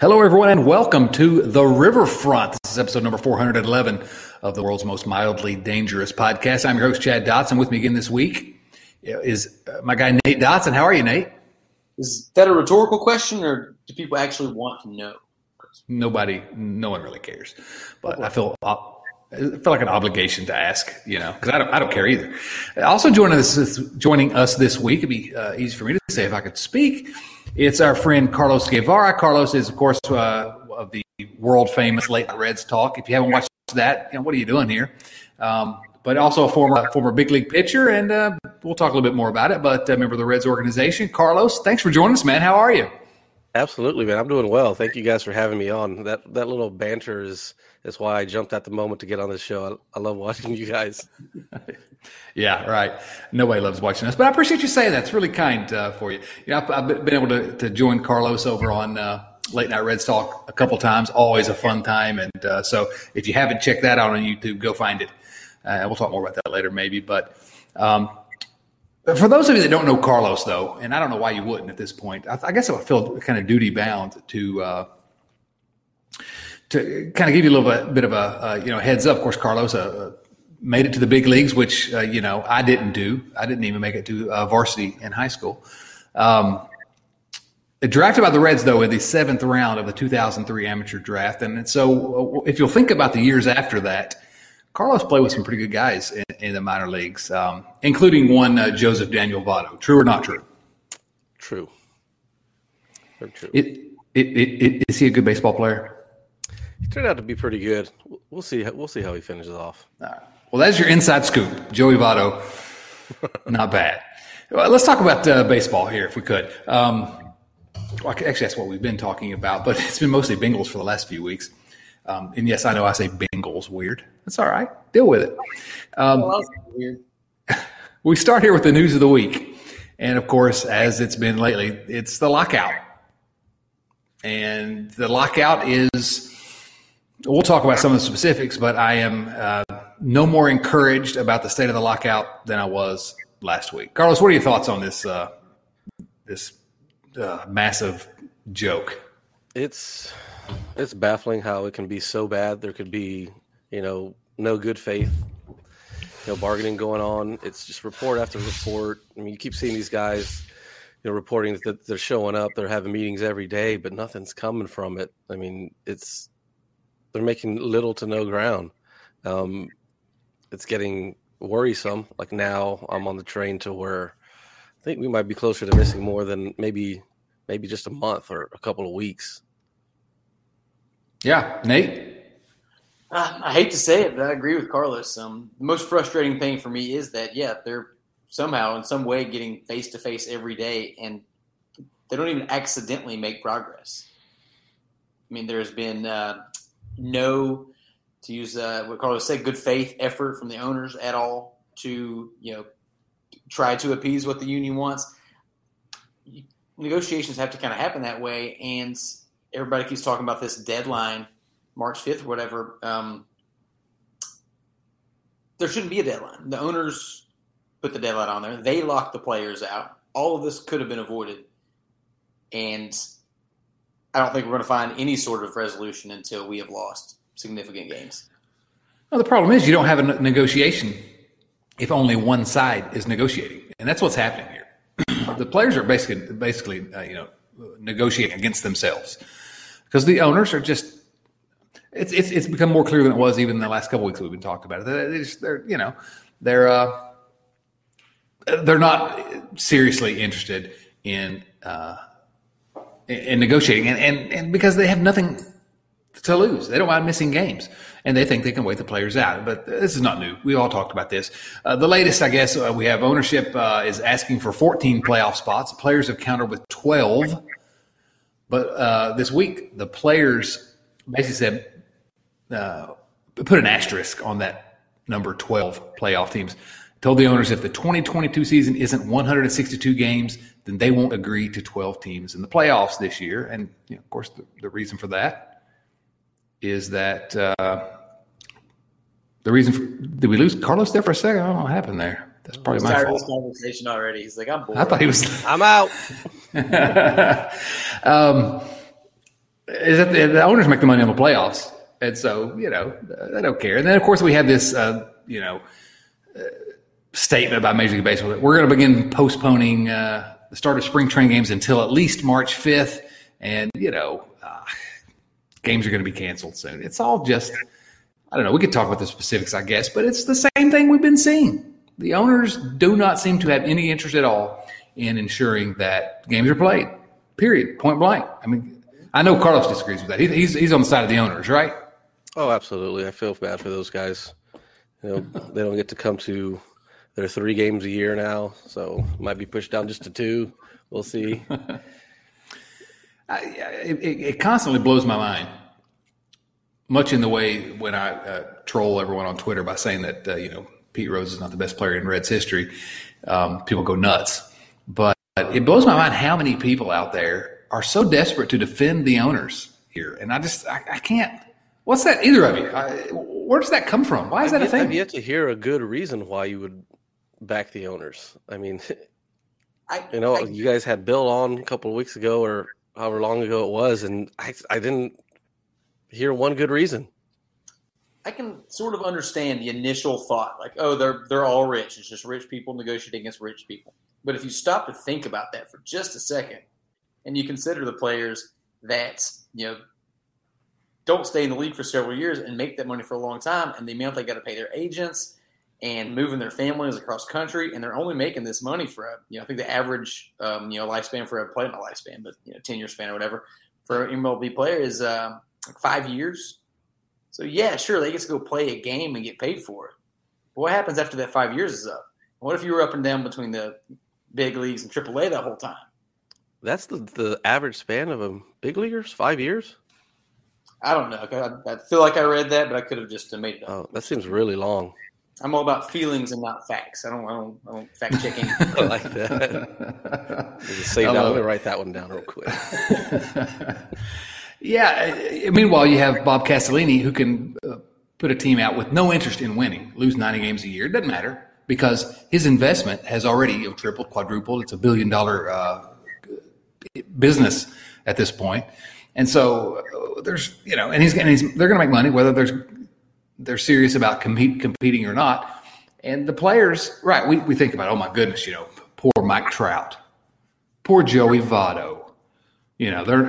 Hello, everyone, and welcome to The Riverfront. This is episode number 411 of the world's most mildly dangerous podcast. I'm your host, Chad Dotson. With me again this week is uh, my guy, Nate Dotson. How are you, Nate? Is that a rhetorical question, or do people actually want to know? Nobody, no one really cares. But I feel I feel like an obligation to ask, you know, because I don't, I don't care either. Also joining us, joining us this week, it'd be uh, easy for me to say if I could speak it's our friend Carlos Guevara. Carlos is, of course, uh, of the world famous Late Reds talk. If you haven't watched that, you know, what are you doing here? Um, but also a former former big league pitcher, and uh, we'll talk a little bit more about it. But a member of the Reds organization, Carlos, thanks for joining us, man. How are you? Absolutely, man. I'm doing well. Thank you guys for having me on. That that little banter is is why I jumped at the moment to get on this show. I, I love watching you guys. yeah, right. Nobody loves watching us, but I appreciate you saying that. It's really kind uh, for you. You know, I've, I've, been able to, to join Carlos over on uh, Late Night Reds Talk a couple times. Always a fun time, and uh, so if you haven't checked that out on YouTube, go find it. Uh, we'll talk more about that later, maybe. But um, for those of you that don't know Carlos, though, and I don't know why you wouldn't at this point, I, I guess I feel kind of duty bound to uh, to kind of give you a little bit, bit of a uh, you know heads up. Of course, Carlos uh, made it to the big leagues, which uh, you know I didn't do. I didn't even make it to uh, varsity in high school. Um, drafted by the Reds though in the seventh round of the 2003 amateur draft, and so uh, if you'll think about the years after that. Carlos played with some pretty good guys in, in the minor leagues, um, including one uh, Joseph Daniel Votto. True or not true? True. Very true. It, it, it, it, is he a good baseball player? He turned out to be pretty good. We'll see. We'll see how he finishes off. Right. Well, that's your inside scoop, Joey Votto. Not bad. Well, let's talk about uh, baseball here, if we could. Um, well, actually, that's what we've been talking about, but it's been mostly Bengals for the last few weeks. Um, and yes, I know I say Bengals weird. That's all right. Deal with it. Um, well, weird. we start here with the news of the week. And of course, as it's been lately, it's the lockout. And the lockout is We'll talk about some of the specifics, but I am uh, no more encouraged about the state of the lockout than I was last week. Carlos, what are your thoughts on this uh, this uh, massive joke? It's it's baffling how it can be so bad. There could be you know no good faith, you know bargaining going on. It's just report after report. I mean, you keep seeing these guys you know, reporting that they're showing up, they're having meetings every day, but nothing's coming from it. I mean, it's they're making little to no ground. Um, it's getting worrisome. Like now, I'm on the train to where I think we might be closer to missing more than maybe maybe just a month or a couple of weeks. Yeah, Nate. Uh, I hate to say it, but I agree with Carlos. Um, the most frustrating thing for me is that yeah, they're somehow in some way getting face to face every day, and they don't even accidentally make progress. I mean, there's been uh, no, to use uh, what Carlos said, good faith effort from the owners at all to you know try to appease what the union wants. Negotiations have to kind of happen that way, and everybody keeps talking about this deadline, March fifth whatever. Um, there shouldn't be a deadline. The owners put the deadline on there. They locked the players out. All of this could have been avoided, and I don't think we're going to find any sort of resolution until we have lost significant games. Well, the problem is you don't have a negotiation if only one side is negotiating, and that's what's happening here. the players are basically basically uh, you know negotiating against themselves because the owners are just. It's, it's it's become more clear than it was even in the last couple weeks we've been talking about it. They they're you know they're uh, they're not seriously interested in uh, in negotiating, and, and and because they have nothing to lose, they don't mind missing games, and they think they can wait the players out. But this is not new. We all talked about this. Uh, the latest, I guess, uh, we have ownership uh, is asking for 14 playoff spots. Players have countered with 12, but uh, this week the players basically said uh, put an asterisk on that number 12 playoff teams. Told the owners if the 2022 season isn't 162 games, then they won't agree to 12 teams in the playoffs this year. And you know, of course, the, the, reason for that is that uh, the reason for, did we lose Carlos there for a second? I don't know what happened there. That's probably my fault. This conversation already. He's like, I'm bored. I thought he was. I'm out. um, is that the, the, owners make the money on the playoffs, and so you know they don't care. And then of course we had this, uh, you know. Uh, statement by Major League Baseball that we're going to begin postponing uh, the start of spring training games until at least March 5th. And, you know, uh, games are going to be canceled soon. It's all just, I don't know. We could talk about the specifics, I guess, but it's the same thing we've been seeing. The owners do not seem to have any interest at all in ensuring that games are played, period, point blank. I mean, I know Carlos disagrees with that. He, he's, he's on the side of the owners, right? Oh, absolutely. I feel bad for those guys. You know, they don't get to come to there are three games a year now, so might be pushed down just to two. We'll see. I, it, it, constantly blows my mind, much in the way when I uh, troll everyone on Twitter by saying that uh, you know Pete Rose is not the best player in Reds history. Um, people go nuts, but it blows my mind how many people out there are so desperate to defend the owners here, and I just I, I can't. What's that? Either of you? I, where does that come from? Why is I've that a thing? I've yet to hear a good reason why you would back the owners. I mean, I, you know, I, you guys had Bill on a couple of weeks ago or however long ago it was, and I, I didn't hear one good reason. I can sort of understand the initial thought, like, oh, they're they're all rich. It's just rich people negotiating against rich people. But if you stop to think about that for just a second, and you consider the players that you know don't stay in the league for several years and make that money for a long time, and the amount they got to pay their agents and moving their families across country, and they're only making this money for a, you know, I think the average, um, you know, lifespan for a player, not lifespan, but you know, ten year span or whatever for an MLB player is uh, like five years. So yeah, sure, they get to go play a game and get paid for it. But what happens after that five years is up? What if you were up and down between the big leagues and AAA that whole time? That's the the average span of a big leaguers, five years. I don't know. I, I feel like I read that, but I could have just made it up. Oh, that seems really long. I'm all about feelings and not facts. I don't, I don't, I don't fact checking. I like that. save that. going to write that one down real quick. yeah. Meanwhile, you have Bob Castellini who can uh, put a team out with no interest in winning, lose 90 games a year. It doesn't matter because his investment has already you know, tripled, quadrupled. It's a billion dollar uh, business at this point. And so uh, there's, you know, and he's, and he's they're going to make money whether there's they're serious about compete, competing or not. And the players, right? We, we think about, oh my goodness, you know, poor Mike Trout, poor Joey Votto. You know, they're,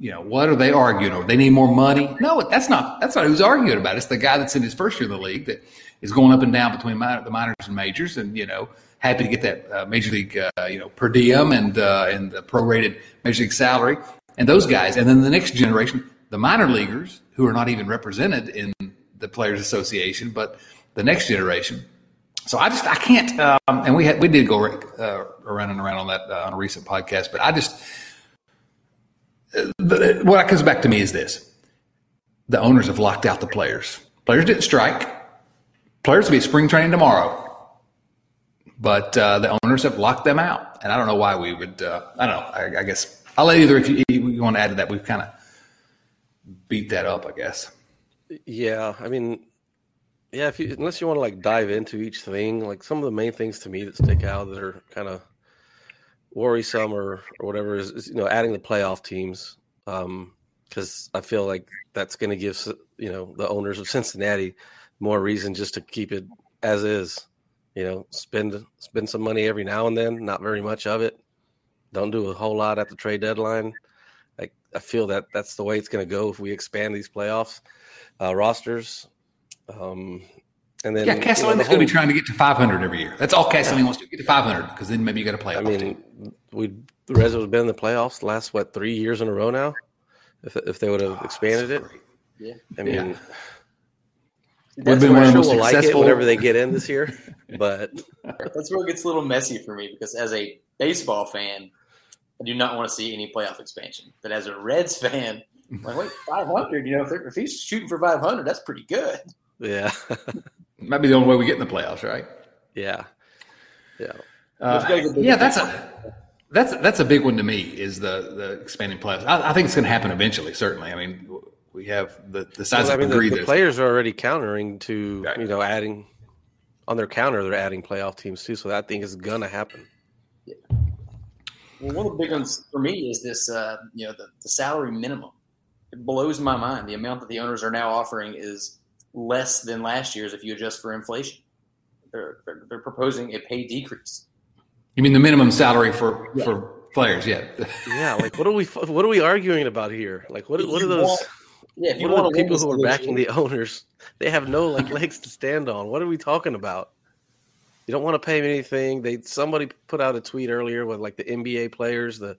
you know, what are they arguing over? They need more money. No, that's not. That's not who's arguing about. It. It's the guy that's in his first year of the league that is going up and down between minor, the minors and majors, and you know, happy to get that uh, major league, uh, you know, per diem and uh, and the prorated major league salary, and those guys. And then the next generation, the minor leaguers who are not even represented in the Players Association, but the next generation. So I just I can't. Um, and we had we did go uh, around and around on that uh, on a recent podcast, but I just uh, what comes back to me is this: the owners have locked out the players. Players didn't strike. Players will be spring training tomorrow, but uh, the owners have locked them out, and I don't know why we would. Uh, I don't know. I, I guess I'll let either if you, if you want to add to that. We've kind of beat that up, I guess. Yeah, I mean, yeah. If you unless you want to like dive into each thing, like some of the main things to me that stick out that are kind of worrisome or or whatever is, is, you know adding the playoff teams because um, I feel like that's going to give you know the owners of Cincinnati more reason just to keep it as is. You know, spend spend some money every now and then, not very much of it. Don't do a whole lot at the trade deadline. Like I feel that that's the way it's going to go if we expand these playoffs uh, rosters. Um, And then Yeah, you know, Castellini's the going to be trying to get to 500 every year. That's all Castellini wants to do, get to 500 because then maybe you got to play. I mean, we the Reds have been in the playoffs the last what three years in a row now. If if they would have expanded it, Yeah. I mean, Yeah. That's Would've been where, one of the most we'll like successful- whenever they get in this year. But that's where it gets a little messy for me because as a baseball fan, I do not want to see any playoff expansion. But as a Reds fan, I'm like, wait, 500? You know, if, if he's shooting for 500, that's pretty good. yeah, Might be the only way we get in the playoffs, right? yeah, yeah. Uh, gotta get bigger. yeah, that's a that's that's a big one to me. Is the the expanding playoffs? I, I think it's going to happen eventually. Certainly, I mean, we have the the sides Well, I mean, agree the, the players are already countering to Right. you know adding on their counter. They're adding playoff teams too, so that thing is gonna happen. Well, one of the big ones for me is this, uh, you know, the, the salary minimum. It blows my mind. The amount that the owners are now offering is less than last year's if you adjust for inflation. They're, they're, they're proposing a pay decrease. you mean the minimum salary for for players? Yeah, Yeah, like what are we what are we arguing about here? Like what what are those? want- Yeah, if you What are want the people who are backing the owners? They have no like legs to stand on. What are we talking about? You don't want to pay them anything. They somebody put out a tweet earlier with like the NBA players, the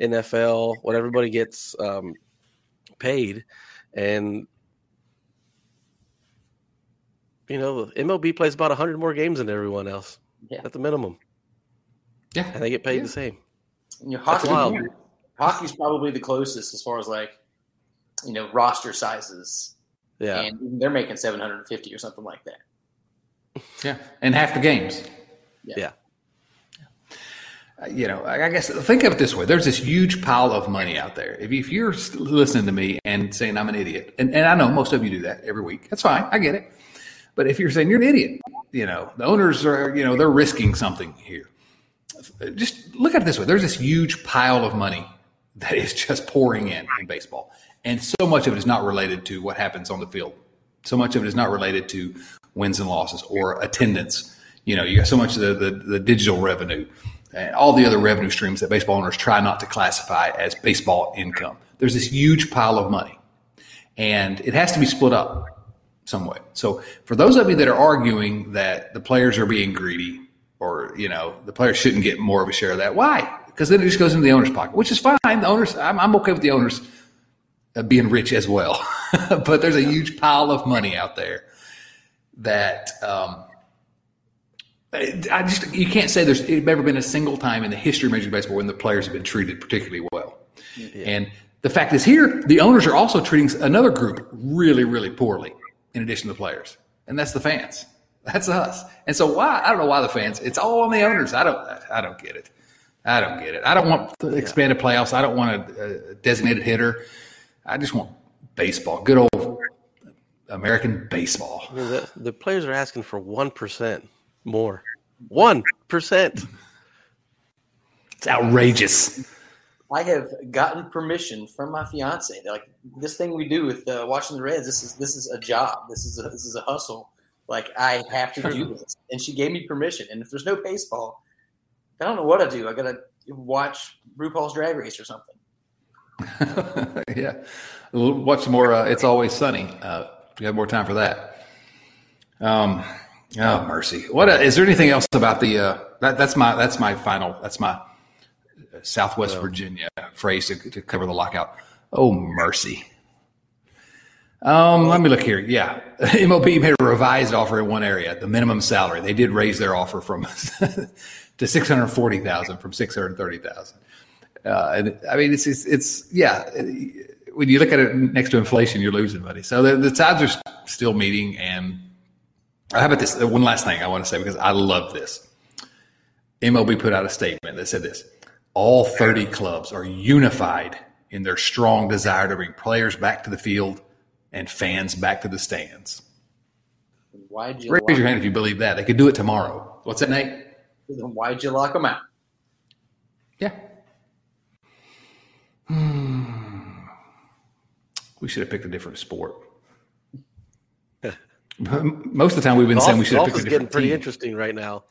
NFL, what everybody gets um, paid, and you know the MLB plays about hundred more games than everyone else Yeah. at the minimum, yeah. and they get paid Yeah. the same. You know, That's hockey, wild. hockey's probably the closest as far as like, you know, roster sizes. Yeah, And they're making 750 or something like that. Yeah, and half the games. yeah. Uh, You know, I guess think of it this way: there's this huge pile of money out there. If, if you're listening to me and saying I'm an idiot, and, and I know most of you do that every week, that's fine. I get it. But if you're saying you're an idiot, you know, the owners are, you know, they're risking something here. Just look at it this way: there's this huge pile of money that is just pouring in in baseball, and so much of it is not related to what happens on the field. So much of it is not related to wins and losses or attendance. You know, you got so much of the, the, the digital revenue and all the other revenue streams that baseball owners try not to classify as baseball income. There's this huge pile of money, and it has to be split up some way. So, for those of you that are arguing that the players are being greedy or you know the players shouldn't get more of a share of that, why? Because then it just goes into the owner's pocket, which is fine. The owners, I'm, I'm okay with the owners uh, being rich as well, but there's a huge pile of money out there that um, I just you can't say there's ever been a single time in the history of Major League Baseball when the players have been treated particularly well. And the fact is, here the owners are also treating another group really, really poorly, in addition to the players, and that's the fans. That's us. And so why? I don't know why the fans. It's all on the owners. I don't. I don't get it. I don't get it. I don't want the expanded playoffs. I don't want a, a designated hitter. I just want baseball. Good old American baseball. I mean, the, the players are asking for one percent more. One percent. It's outrageous. I have gotten permission from my fiance. They're like, this thing we do with uh, watching the Reds, this is this is a job. This is a, this is a hustle. Like I have to do this, and she gave me permission. And if there's no baseball, I don't know what I do. I gotta watch RuPaul's Drag Race or something. yeah, we'll watch more. Uh, it's always sunny. Uh, we have more time for that. Um, oh mercy! What uh, is there anything else about the? Uh, that, that's my that's my final. That's my Southwest Virginia phrase to, to cover the lockout. Oh mercy! Um, let me look here. Yeah, MLB made a revised offer in one area, the minimum salary. They did raise their offer from to six hundred forty thousand from six hundred thirty thousand. Uh, and I mean, it's, it's, it's, yeah. When you look at it next to inflation, you're losing money. So the, the sides are still meeting. And how about this? One last thing I want to say because I love this. MLB put out a statement that said this: all 30 clubs are unified in their strong desire to bring players back to the field and fans back to the stands. Why'd you Raise your hand if you believe that. They could do it tomorrow. What's that, Nate? then why'd you lock them out? Yeah. Hmm. We should have picked a different sport. Most of the time, we've been Golf, saying we should have golf picked is getting pretty team. interesting right now.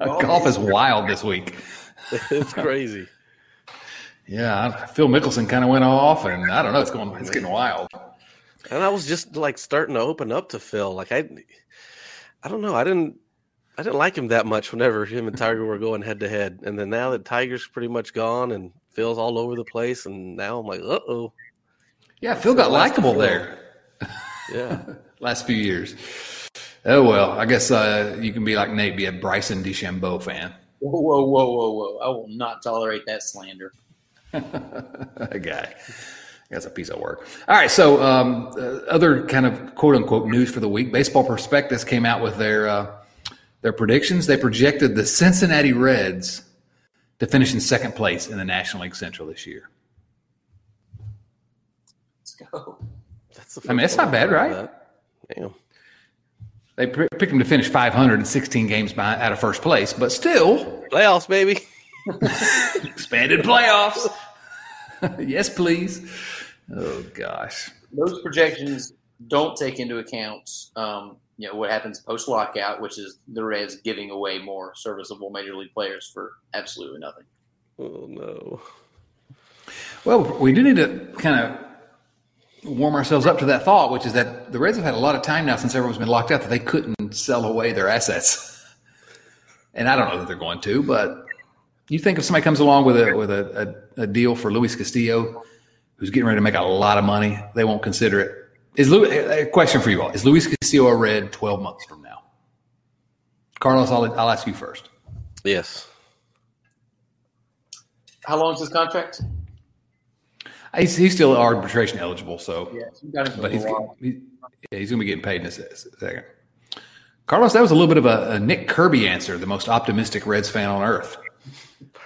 Uh, golf is wild this week. it's crazy. Yeah, Phil Mickelson kind of went off, and I don't know. It's going. It's getting wild. And I was just like starting to open up to Phil. Like I, I don't know. I didn't. I didn't like him that much whenever him and Tiger were going head to head, and then now that Tiger's pretty much gone and Phil's all over the place, and now I'm like, uh oh. Yeah, Phil got likable there. Yeah. Last few years. Oh well, I guess uh, you can be like Nate, be a Bryson DeChambeau fan. Whoa, whoa, whoa, whoa, whoa! I will not tolerate that slander. a guy. That's a piece of work. All right. So, um, uh, other kind of quote unquote news for the week. Baseball Prospectus came out with their uh, their predictions. They projected the Cincinnati Reds to finish in second place in the National League Central this year. Let's go. That's the I mean, first it's not bad, right? that. Damn. They p- picked them to finish 516 games behind, out of first place, but still Playoffs, baby. expanded playoffs. yes, please. Oh gosh. Those projections don't take into account, um, you know, what happens post lockout, which is the Reds giving away more serviceable major league players for absolutely nothing. Oh no. Well, we do need to kind of warm ourselves up to that thought, which is that the Reds have had a lot of time now since everyone's been locked out that they couldn't sell away their assets. And I don't know that they're going to, but you think if somebody comes along with a with a, a, a deal for Luis Castillo, who's getting ready to make a lot of money, they won't consider it. Is Lu- a question for you all: Is Luis Castillo a Red twelve months from now? Carlos, I'll, I'll ask you first. Yes. How long is his contract? He's, he's still arbitration eligible, so Yes, you got him for but he's he, yeah, he's going to be getting paid in a second. Carlos, that was a little bit of a, a Nick Kirby answer, the most optimistic Reds fan on earth.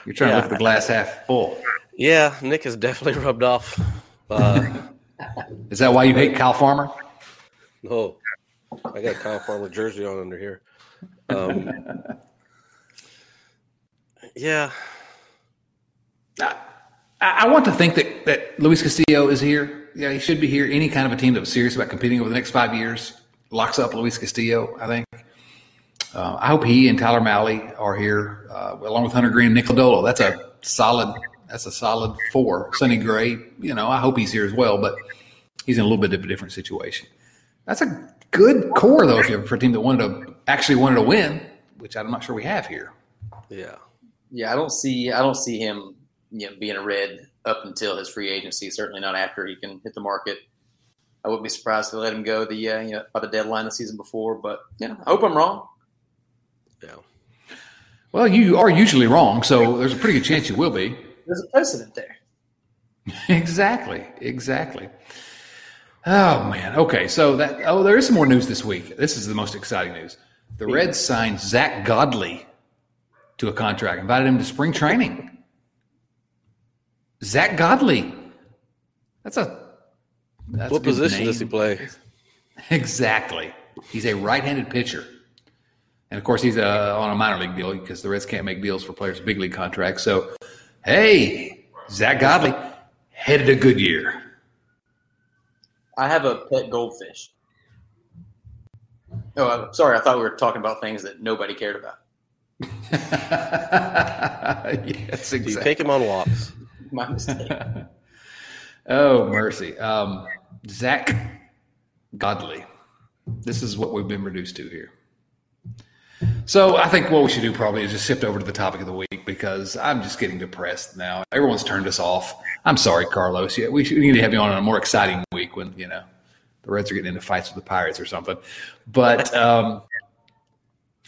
You're trying to look at the glass half full. Yeah, Nick has definitely rubbed off. Uh, Is that why you hate Kyle Farmer? no, I got Kyle Farmer jersey on under here. Um, yeah, I, want to think that, that Luis Castillo is here. Yeah, he should be here. Any kind of a team that was serious about competing over the next five years locks up Luis Castillo, I think. Uh, I hope he and Tyler Mahle are here, uh, along with Hunter Greene and Nick Lodolo. That's a solid. That's a solid four. Sonny Gray, you know, I hope he's here as well, but he's in a little bit of a different situation. That's a good core, though, if you for a team that wanted to actually wanted to win, which I'm not sure we have here. yeah. Yeah, I don't see I don't see him you know being a red up until his free agency. Certainly not after he can hit the market. I wouldn't be surprised if they let him go the uh, you know by the deadline the season before. But yeah, I hope I'm wrong. Yeah. Well, you are usually wrong, so there's a pretty good chance you will be. There's a precedent there. exactly, exactly. Oh man. Okay, so that oh, there is some more news this week. This is the most exciting news. The Reds signed Zack Godley to a contract, invited him to spring training. Zack Godley. That's a. That's what a good position does he play? Exactly. He's a right-handed pitcher, and of course, he's uh, on a minor league deal because the Reds can't make deals for players with big league contracts. So, hey, Zack Godley headed a good year. I have a pet goldfish. Oh, I'm sorry. I thought we were talking about things that nobody cared about. yes, Do you take him on walks? My mistake. Oh, mercy. Um, Zack Godley. This is what we've been reduced to here. So I think what we should do probably is just shift over to the topic of the week because I'm just getting depressed now. Everyone's turned us off. I'm sorry, Carlos. Yeah, we, should, we need to have you on a more exciting week when you know the Reds are getting into fights with the Pirates or something. But um,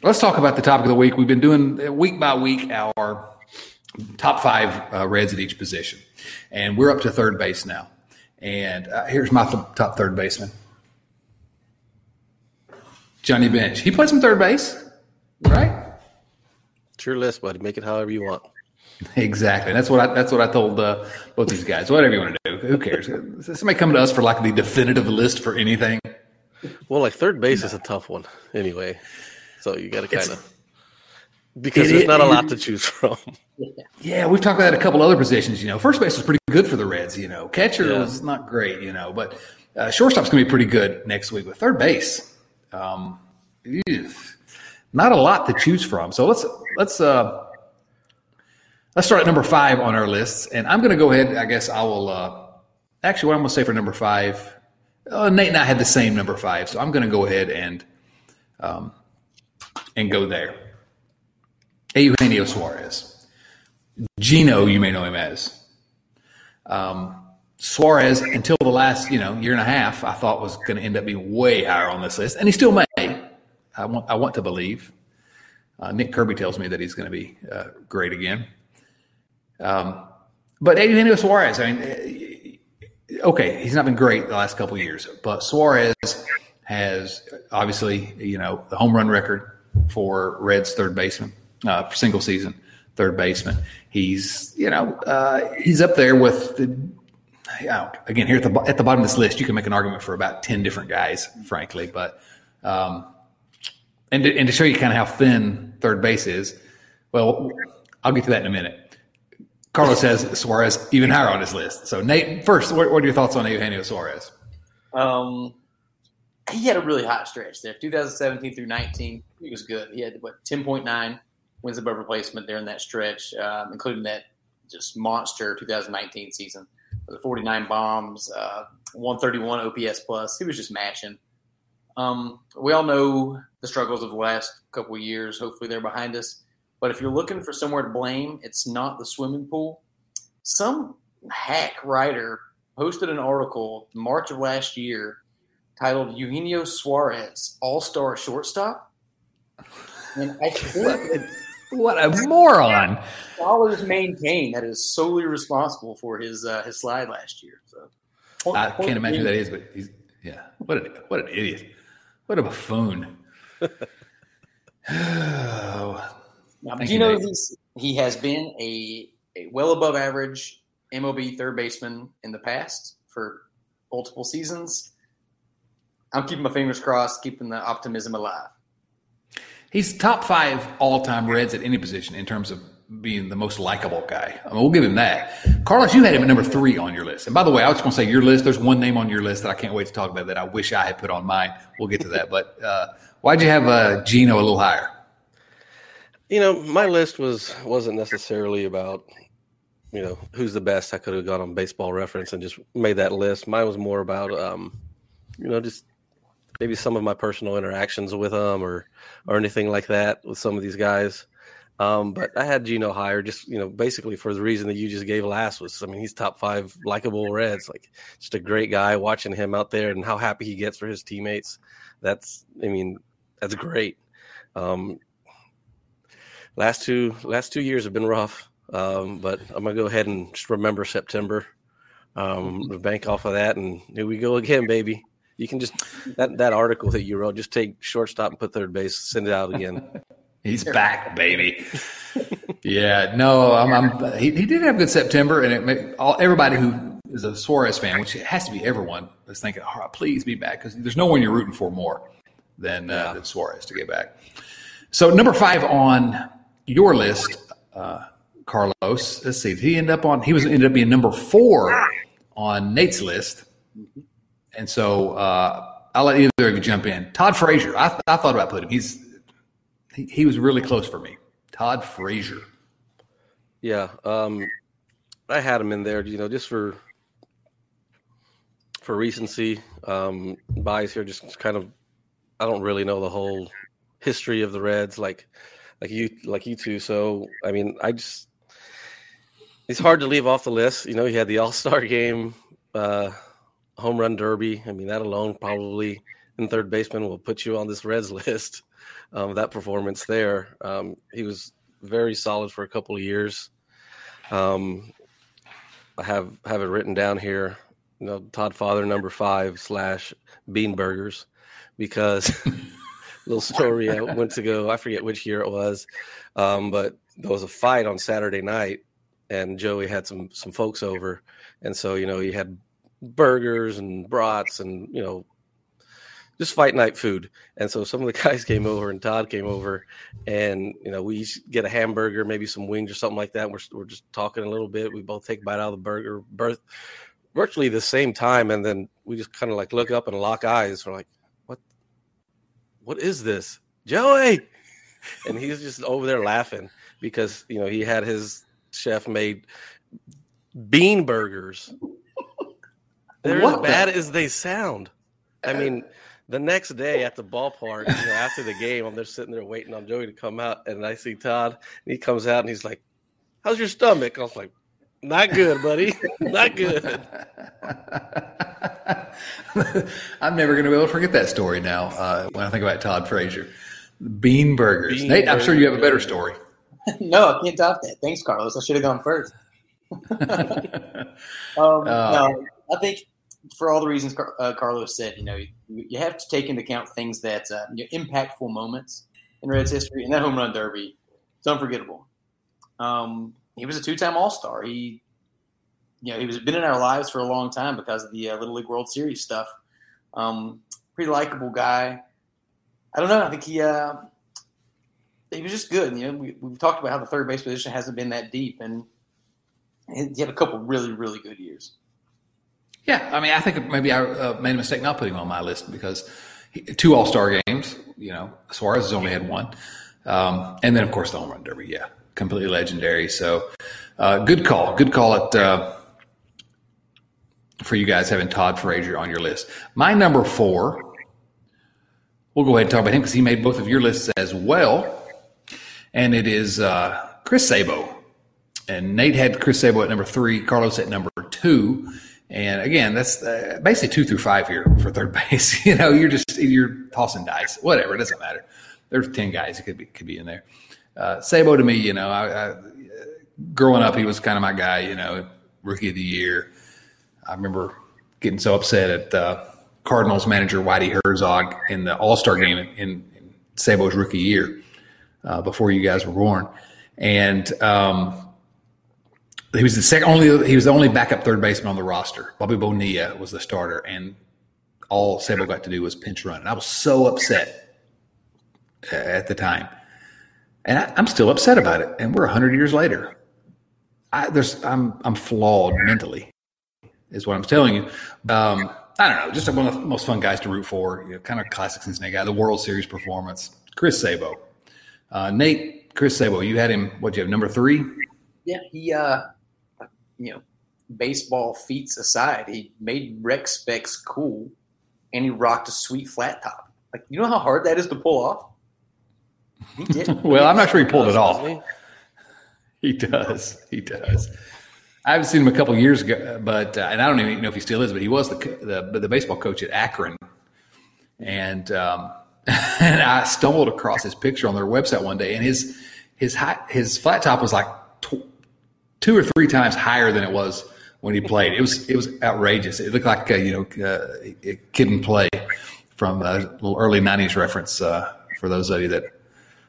let's talk about the topic of the week. We've been doing week by week our top five uh, Reds at each position, and we're up to third base now. And uh, here's my th- top third baseman, Johnny Bench. He plays some third base, right? It's your list, buddy. Make it however you want. Exactly. That's what I. That's what I told uh, both these guys. Whatever you want to do, who cares? Somebody come to us for like the definitive list for anything. Well, like third base is a tough one anyway. So you got to kind of because it- there's not a it- lot to choose from. Yeah, we've talked about a couple other positions. You know, first base was pretty good for the Reds. You know, catcher Yeah. was not great. You know, but uh, shortstop's going to be pretty good next week. But third base, um, not a lot to choose from. So let's let's uh, let's start at number five on our lists, and I'm going to go ahead. I guess I will. Uh, actually, what I'm going to say for number five, uh, Nate and I had the same number five, so I'm going to go ahead and um, and go there. Eugenio Suarez. Gino, you may know him as. Um, Suarez, until the last you know year and a half, I thought was going to end up being way higher on this list, and he still may. I want I want to believe. Uh, Nick Kirby tells me that he's going to be uh, great again. Um, but Eugenio Suarez, I mean, okay, he's not been great the last couple years, but Suarez has obviously you know the home run record for Reds third baseman uh, single season third baseman. He's you know uh, he's up there with the again, here at the at the bottom of this list, you can make an argument for about ten different guys, frankly. But um, and to, and to show you kind of how thin third base is, well, I'll get to that in a minute. Carlos has Suarez even higher on his list. So Nate, first, what, what are your thoughts on Eugenio Suarez? Um, he had a really hot stretch there, 2017 through 19. He was good. He had what 10.9 wins above replacement during that stretch, um, including that just monster 2019 season with the 49 bombs, uh, 131 OPS plus. He was just matching. Um, we all know the struggles of the last couple of years. Hopefully, they're behind us. But if you're looking for somewhere to blame, it's not the swimming pool. Some hack writer posted an article March of last year titled Eugenio Suarez, All Star Shortstop. And I think what a moron! Dollars maintain that is solely responsible for his uh, his slide last year. So point, I point can't imagine who that is, but he's yeah. What a what an idiot! What a buffoon! oh, now, you know he has been a, a well above average MLB third baseman in the past for multiple seasons. I'm keeping my fingers crossed, keeping the optimism alive. He's top five all time Reds at any position in terms of being the most likable guy. I mean, we'll give him that. Carlos, you had him at number three on your list. And by the way, I was going to say your list. There's one name on your list that I can't wait to talk about that I wish I had put on mine. We'll get to that. But uh, why'd you have uh, Gino a little higher? You know, my list was wasn't necessarily about you know who's the best. I could have gone on Baseball Reference and just made that list. Mine was more about um, you know just maybe some of my personal interactions with them or or anything like that with some of these guys. Um, but I had Gino higher, just you know, basically for the reason that you just gave last was, I mean, he's top five likable Reds, like just a great guy. Watching him out there and how happy he gets for his teammates, that's, I mean, that's great. Um, last two last two years have been rough, um, but I'm gonna go ahead and just remember September, um, bank off of that, and here we go again, baby. You can just that that article that you wrote, just take shortstop and put third base, send it out again. He's back, baby. yeah, no, I'm, I'm, he, he did have a good September, and it, all, everybody who is a Suarez fan, which it has to be everyone, is thinking, "All right, please be back," because there's no one you're rooting for more than, uh, than Suarez to get back. So number five on your list, uh, Carlos. Let's see, he ended up on? He was ended up being number four on Nate's list. And so uh, I'll let either of you jump in. Todd Frazier, I, th- I thought about putting him. He's he, he, was really close for me. Todd Frazier. Yeah, um, I had him in there. You know, just for for recency. Um, buys here, just kind of. I don't really know the whole history of the Reds like like you like you two. So I mean, I just it's hard to leave off the list. You know, he had the All Star game. Uh, home run derby. I mean, that alone probably in third baseman will put you on this Reds list. Um, that performance there, um, he was very solid for a couple of years. Um, I have have it written down here. You know, Todd Father number five slash Bean Burgers, because little story I went to go. I forget which year it was, um, but there was a fight on Saturday night, and Joey had some some folks over, and so you know he had burgers and brats and you know just fight night food. And so some of the guys came over and Todd came over and, you know, we get a hamburger, maybe some wings or something like that. We're, we're just talking a little bit. We both take a bite out of the burger, birth, virtually the same time. And then we just kind of like look up and lock eyes. We're like, what, what is this? Joey. And he's just over there laughing because, you know, he had his chef made bean burgers they're what as bad the? as they sound. I mean, The next day at the ballpark, you know, after the game, I'm just sitting there waiting on Joey to come out, and I see Todd, and he comes out and he's like, "How's your stomach?" I was like, "Not good, buddy. Not good." I'm never going to be able to forget that story now uh, when I think about Todd Frazier. Bean burgers. Bean Nate, I'm sure you have a better story. no, I can't top that. Thanks, Carlos. I should have gone first. um, Uh, no, I think for all the reasons Car- uh, Carlos said, you know, you, you have to take into account things that uh, you know, impactful moments in Reds history, and that home run derby, it's unforgettable. Um, he was a two-time All-Star. He, you know, he was been in our lives for a long time because of the uh, Little League World Series stuff. Um, pretty likable guy. I don't know. I think he uh, he was just good. You know, we, we've talked about how the third base position hasn't been that deep, and he had a couple really, really good years. Yeah, I mean, I think maybe I uh, made a mistake not putting him on my list because he, two All Star games. You know, Suarez has only had one, um, and then of course the home run derby. Yeah, completely legendary. So, uh, good call. Good call at uh, for you guys having Todd Frazier on your list. My number four. We'll go ahead and talk about him because he made both of your lists as well, and it is uh, Chris Sabo. And Nate had Chris Sabo at number three, Carlos at number two. And again, that's uh, basically two through five here for third base. you know, you're just you're tossing dice, whatever. It doesn't matter. There's ten guys that could be could be in there. Uh, Sabo to me, you know, I, I, growing up, he was kind of my guy. You know, rookie of the year. I remember getting so upset at uh, Cardinals manager Whitey Herzog in the All Star game in, in Sabo's rookie year uh, before you guys were born, and. Um, he was the second only he was the only backup third baseman on the roster. Bobby Bonilla was the starter, and all Sabo got to do was pinch run. And I was so upset at the time, and I, I'm still upset about it. And we're hundred years later. I, there's I'm I'm flawed mentally, is what I'm telling you. Um, I don't know, just one of the most fun guys to root for. You know, kind of classic Cincinnati guy. The World Series performance, Chris Sabo, uh, Nate, Chris Sabo. You had him. What you have number three? Yeah, he, uh, you know, baseball feats aside, he made rec specs cool, and he rocked a sweet flat top. Like, you know how hard that is to pull off. He did. Well, I'm not sure he pulled it off. he? He does. He does. I haven't seen him a couple years ago, but uh, and I don't even know if he still is, but he was the the, the baseball coach at Akron, and um, and I stumbled across his picture on their website one day, and his his high, his flat top was like tw- two or three times higher than it was when he played. It was it was outrageous. It looked like uh, you know uh, a Kid 'n Play from a little early '90s reference uh, for those of you that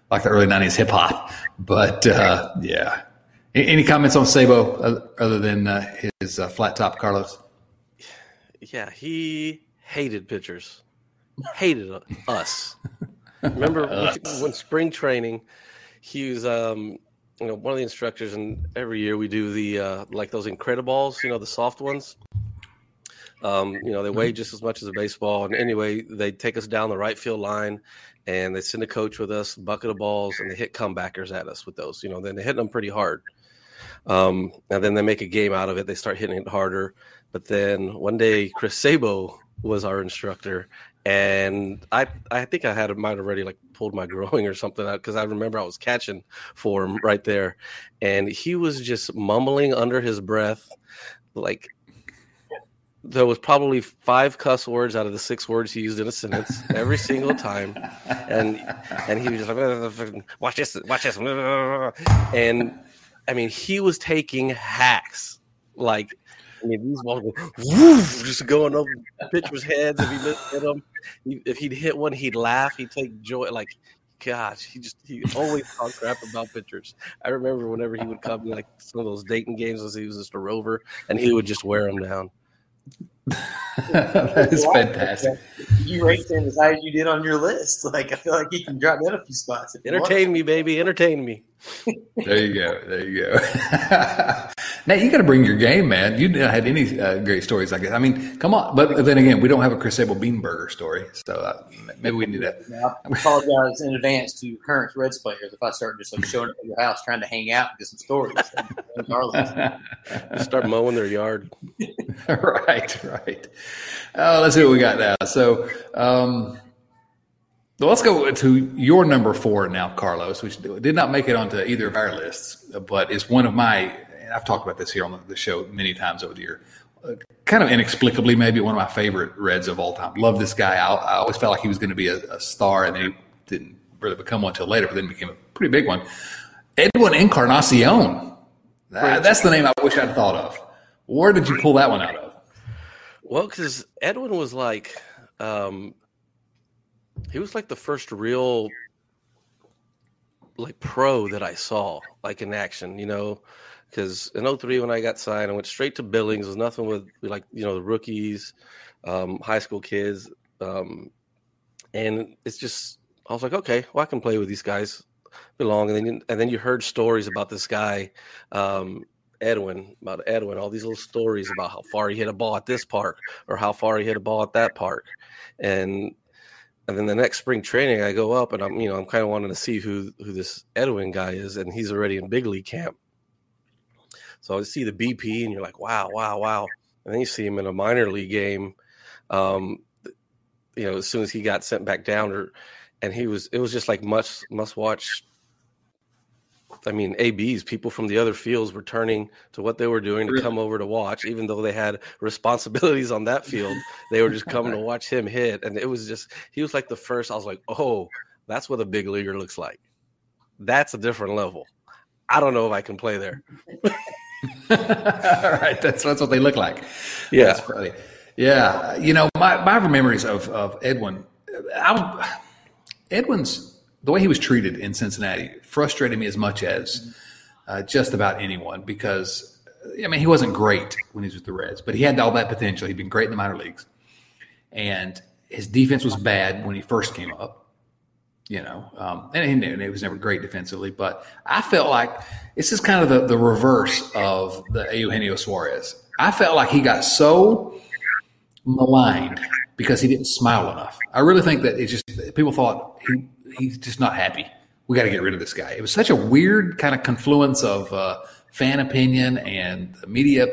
like the early '90s hip hop. But uh, yeah, A- any comments on Sabo other- other than uh, his uh, flat top, Carlos? Yeah, he hated pitchers, hated us. Remember when, when spring training, he was um, you know one of the instructors, and every year we do the uh, like those Incrediballs, you know, the soft ones. Um, you know, they weigh just as much as a baseball, and anyway, they take us down the right field line, and they send a coach with us, bucket of balls, and they hit comebackers at us with those. You know, then they hit them pretty hard. Um, and then they make a game out of it. They start hitting it harder. But then one day, Chris Sabo was our instructor, and I I think I had might have already like pulled my growing or something out because I remember I was catching for him right there, and he was just mumbling under his breath, like there was probably five cuss words out of the six words he used in a sentence every single time, and and he was just like watch this, watch this, and I mean he was taking hacks like. I mean, these balls go woof, just going over pitchers' heads. If he missed hit them, if he'd hit one, he'd laugh. He'd take joy. Like, gosh, he just he always talked crap about pitchers. I remember whenever he would come to like some of those Dayton games, as he was just a rover, and he would just wear them down. That's fantastic. You ranked him as high as you did on your list. Like, I feel like he can drop that a few spots. if you want. Entertain me, baby, entertain me. There you go. There you go. Now you got to bring your game, man. You didn't had any uh, great stories like this. I mean, come on. But then again, we don't have a Chris Sabo Beanburger story, so uh, maybe we need that. I apologize in advance to current Reds players if I start just like showing up at your house trying to hang out and get some stories. start mowing their yard. right, right. Uh, let's see what we got now. So. Um, so let's go to your number four now, Carlos, which did not make it onto either of our lists, but is one of my, and I've talked about this here on the show many times over the year, uh, kind of inexplicably, maybe one of my favorite Reds of all time. Love this guy. I, I always felt like he was going to be a, a, star, and he didn't really become one until later, but then became a pretty big one. Edwin Encarnacion. That, that's the name I wish I'd thought of. Where did you pull that one out of? Well, because Edwin was like, um, he was like the first real like pro that I saw like in action, you know, because in 03 when I got signed, I went straight to Billings. There's nothing with like, you know, the rookies, um, high school kids. Um, and it's just, I was like, okay, well, I can play with these guys belong. And then, and then you heard stories about this guy, um, Edwin, about Edwin, all these little stories about how far he hit a ball at this park or how far he hit a ball at that park. And and then the next spring training, I go up and I'm, you know, I'm kind of wanting to see who who this Edwin guy is, and he's already in big league camp. So I see the BP, and you're like, wow, wow, wow. And then you see him in a minor league game. Um, you know, as soon as he got sent back down, or and he was, it was just like must must watch I mean, ABs, people from the other fields were turning to what they were doing to come over to watch, even though they had responsibilities on that field. They were just coming to watch him hit. And it was just, he was like the first. I was like, oh, that's what a big leaguer looks like. That's a different level. I don't know if I can play there. All right. That's, that's what they look like. Yeah. Yeah. You know, my, my memories of, of Edwin, I, Edwin's the way he was treated in Cincinnati frustrated me as much as uh, just about anyone because I mean he wasn't great when he was with the Reds, but he had all that potential. He'd been great in the minor leagues, and his defense was bad when he first came up. You know, um, and, and it was never great defensively, but I felt like this is kind of the, the reverse of the Eugenio Suarez. I felt like he got so maligned because he didn't smile enough. I really think that it's just people thought he he's just not happy. We got to get rid of this guy. It was such a weird kind of confluence of uh, fan opinion and media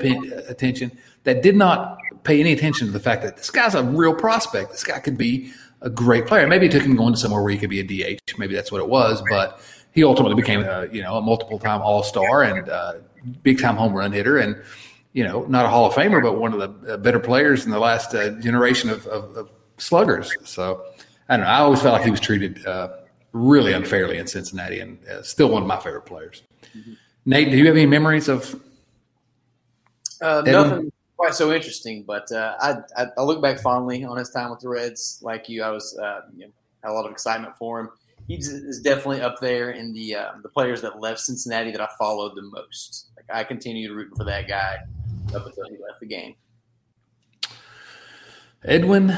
attention that did not pay any attention to the fact that this guy's a real prospect. This guy could be a great player. Maybe it took him going to somewhere where he could be a DH. Maybe that's what it was. But he ultimately became, a, you know, a multiple time All Star and uh, big time home run hitter, and you know, not a Hall of Famer, but one of the uh, better players in the last uh, generation of, of, of sluggers. So I don't know. I always felt like he was treated uh, really unfairly in Cincinnati, and uh, still one of my favorite players. Mm-hmm. Nate, do you have any memories of? Uh, nothing quite so interesting, but uh, I, I, I look back fondly on his time with the Reds. Like you, I was uh, you know, had a lot of excitement for him. He is definitely up there in the uh, the players that left Cincinnati that I followed the most. Like I continue to root for that guy up until he left the game. Edwin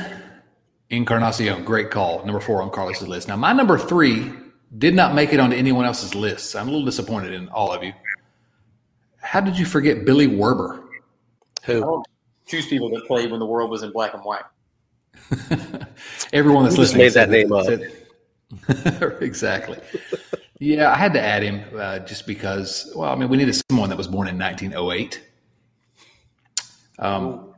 Encarnacion, great call. Number four on Carlos's list. Now, my number three did not make it onto anyone else's list. I'm a little disappointed in all of you. How did you forget Billy Werber? Who? choose people that played when the world was in black and white. Everyone that's you listening made that name up. exactly. yeah, I had to add him uh, just because. Well, I mean, we needed someone that was born in 1908. Um,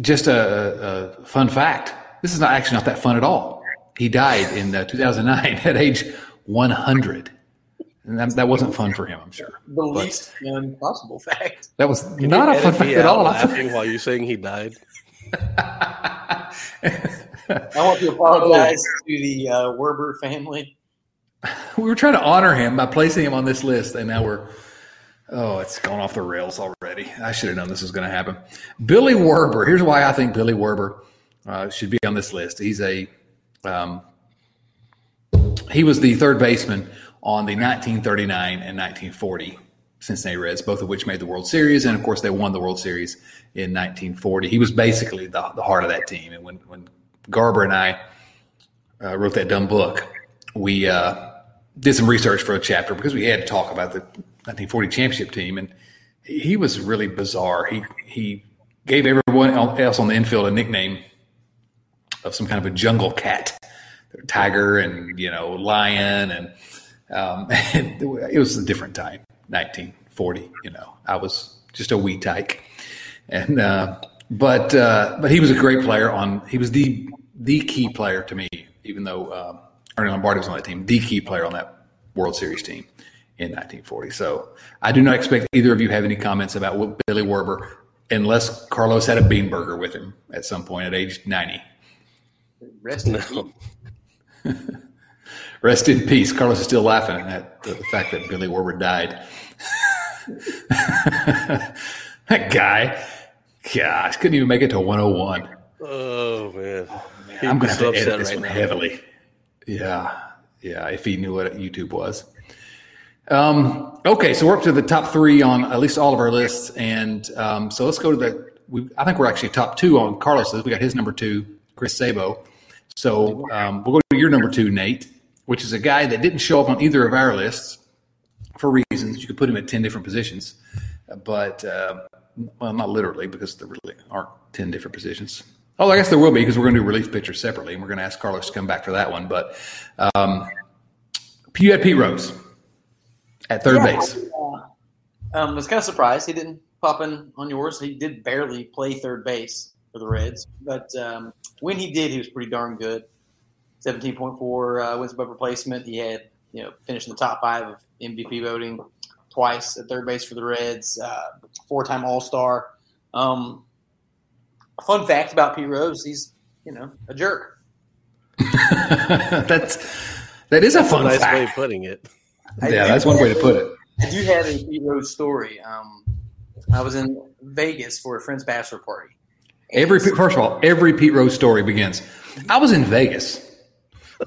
just a, a fun fact this is not actually not that fun at all. He died in uh, 2009 at age 100. And that, that wasn't fun for him, I'm sure. The but least fun possible fact. That was Can not a fun fact at all. Laughing while you're saying he died. I want to apologize oh. to the uh, Werber family. We were trying to honor him by placing him on this list, and now we're oh, it's gone off the rails already. I should have known this was going to happen. Billy Werber. Here's why I think Billy Werber uh, should be on this list. He's a um, he was the third baseman on the 1939 and 1940 Cincinnati Reds, both of which made the World Series, and of course they won the World Series in 1940. He was basically the, the heart of that team. And when when Garber and I uh, wrote that dumb book, we uh, did some research for a chapter because we had to talk about the 1940 championship team and he was really bizarre. He he gave everyone else on the infield a nickname of some kind of a jungle cat, tiger, and you know lion, and, um, it was a different time, 1940. You know, I was just a wee tyke, and uh, but uh, but he was a great player. On he was the the key player to me, even though um, Ernie Lombardi was on that team, the key player on that World Series team in 1940. So I do not expect either of you have any comments about Billy Werber unless Carlos had a bean burger with him at some point at age 90. Rest in peace. Rest in peace. Carlos is still laughing at the fact that Billy Werber died. that guy, gosh, couldn't even make it to 101. Oh man, oh, man. I'm going to have to edit this right one now. heavily. Yeah, yeah. If he knew what YouTube was. Um, okay, so we're up to the top three on at least all of our lists, and um, so let's go to the. We, I think we're actually top two on Carlos's. We got his number two, Chris Sabo. So um, we'll go to your number two, Nate, which is a guy that didn't show up on either of our lists for reasons. You could put him at ten different positions, but uh, well, not literally because there really aren't ten different positions. Oh, I guess there will be because we're going to do relief pitchers separately, and we're going to ask Carlos to come back for that one. But um, you had Pete Rose at third yeah, base. Uh, um, I was kind of surprised he didn't pop in on yours. He did barely play third base for the Reds, but um, when he did, he was pretty darn good. Seventeen point four uh, wins above replacement. He had you know finished in the top five of MVP voting twice at third base for the Reds. Uh, Four time All Star. Um, fun fact about Pete Rose: he's you know a jerk. That's that is a fun nice fact. way of putting it. Yeah, that's one way to put it. I do have a Pete Rose story. Um, I was in Vegas for a friend's bachelor party. Every first of all, every Pete Rose story begins. I was in Vegas.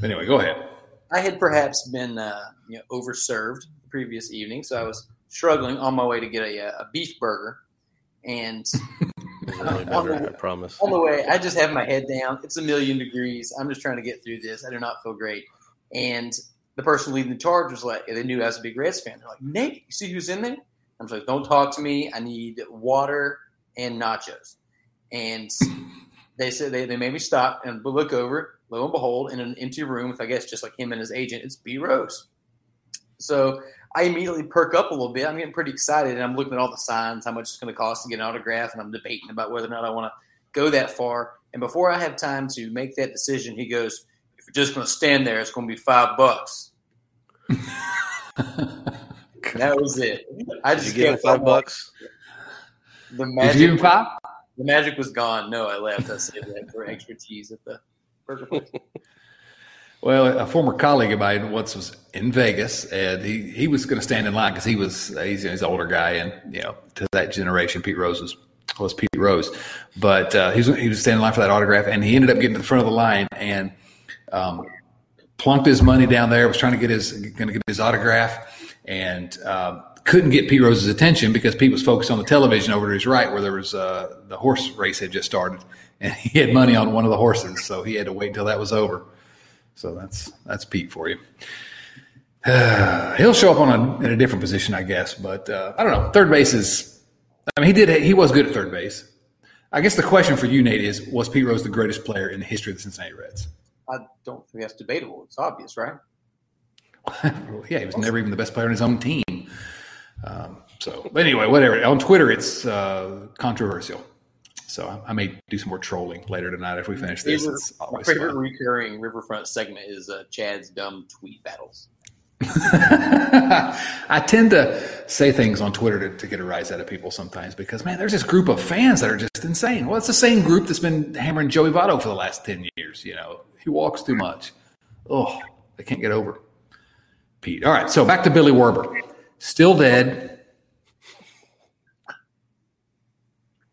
Anyway, go ahead. I had perhaps been uh, you know overserved the previous evening, so I was struggling on my way to get a, a beef burger, and really on, the, I promise. On the way, I just have my head down. It's a million degrees. I'm just trying to get through this. I do not feel great, and the person leading the charge was like, they knew I was a big Reds fan. They're like, Nate, you see who's in there? I'm like, don't talk to me. I need water and nachos. And they said they, they made me stop and look over. Lo and behold, in an empty room with I guess just like him and his agent, it's Pete Rose. So I immediately perk up a little bit. I'm getting pretty excited, and I'm looking at all the signs, how much it's going to cost to get an autograph, and I'm debating about whether or not I want to go that far. And before I have time to make that decision, he goes, "If you're just going to stand there, it's going to be five bucks." that was it. I just Did you five bucks. The magic. Did you five? The magic was gone. No, I left. I saved that for extra cheese at the burger place. Well, a former colleague of mine once was in Vegas, and he, he was going to stand in line because he was he's, he's an older guy, and you know to that generation, Pete Rose was was Pete Rose, but uh, he was he was standing in line for that autograph, and he ended up getting to the front of the line and um, plunked his money down there. Was trying to get his going to get his autograph, and um, couldn't get Pete Rose's attention because Pete was focused on the television over to his right, where there was uh, the horse race had just started, and he had money on one of the horses, so he had to wait until that was over. So that's that's Pete for you. Uh, he'll show up on a, in a different position, I guess. But uh, I don't know. Third base is. I mean, he did. He was good at third base. I guess the question for you, Nate, is: Was Pete Rose the greatest player in the history of the Cincinnati Reds? I don't think that's debatable. It's obvious, right? yeah, he was never even the best player on his own team. Um, so, but anyway, whatever. On Twitter, it's uh, controversial. So I, may do some more trolling later tonight if we finish this. Favorite, my favorite fun. recurring Riverfront segment is uh, Chad's dumb tweet battles. I tend to say things on Twitter to, to, get a rise out of people sometimes because man, there's this group of fans that are just insane. Well, it's the same group that's been hammering Joey Votto for the last ten years. You know, he walks too much. Oh, they can't get over Pete. All right, so back to Billy Werber, still dead.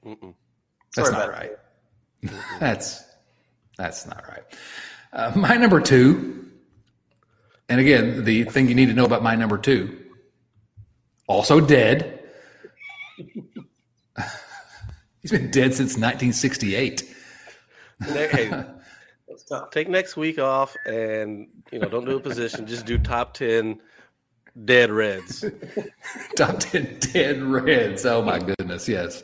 Mm-mm. That's not right. that's that's not right. Uh, my number two, and again, the thing you need to know about my number two, also dead. He's been dead since 1968. hey, take next week off, and you know, don't do a position. Just do top ten dead Reds. top 10 dead Reds. Oh, my goodness. Yes.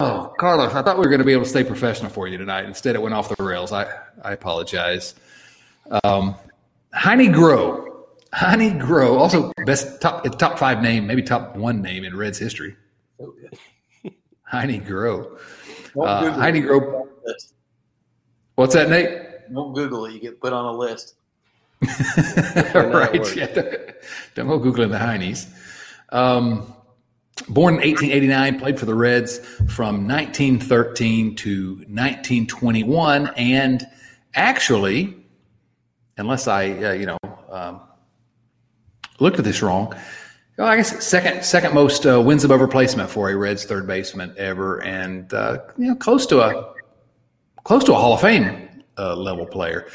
Oh, Carlos, I thought we were going to be able to stay professional for you tonight. Instead, it went off the rails. I, I apologize. Um, Heinie Groh. Heinie Groh, also best top top five name, maybe top one name in Reds history. Oh, yeah. Heinie Groh. Uh, Google Heidi it. Grove- What's that, Nate? Don't Google it. You get put on a list. right. works. Yeah. Don't go Googling the Heinies. Um, born in 1889, played for the Reds from 1913 to 1921, and actually, unless I, uh, you know, um, looked at this wrong, well, I guess second second most uh, wins above replacement for a Reds third baseman ever, and uh, you know, close to a close to a Hall of Fame uh, level player.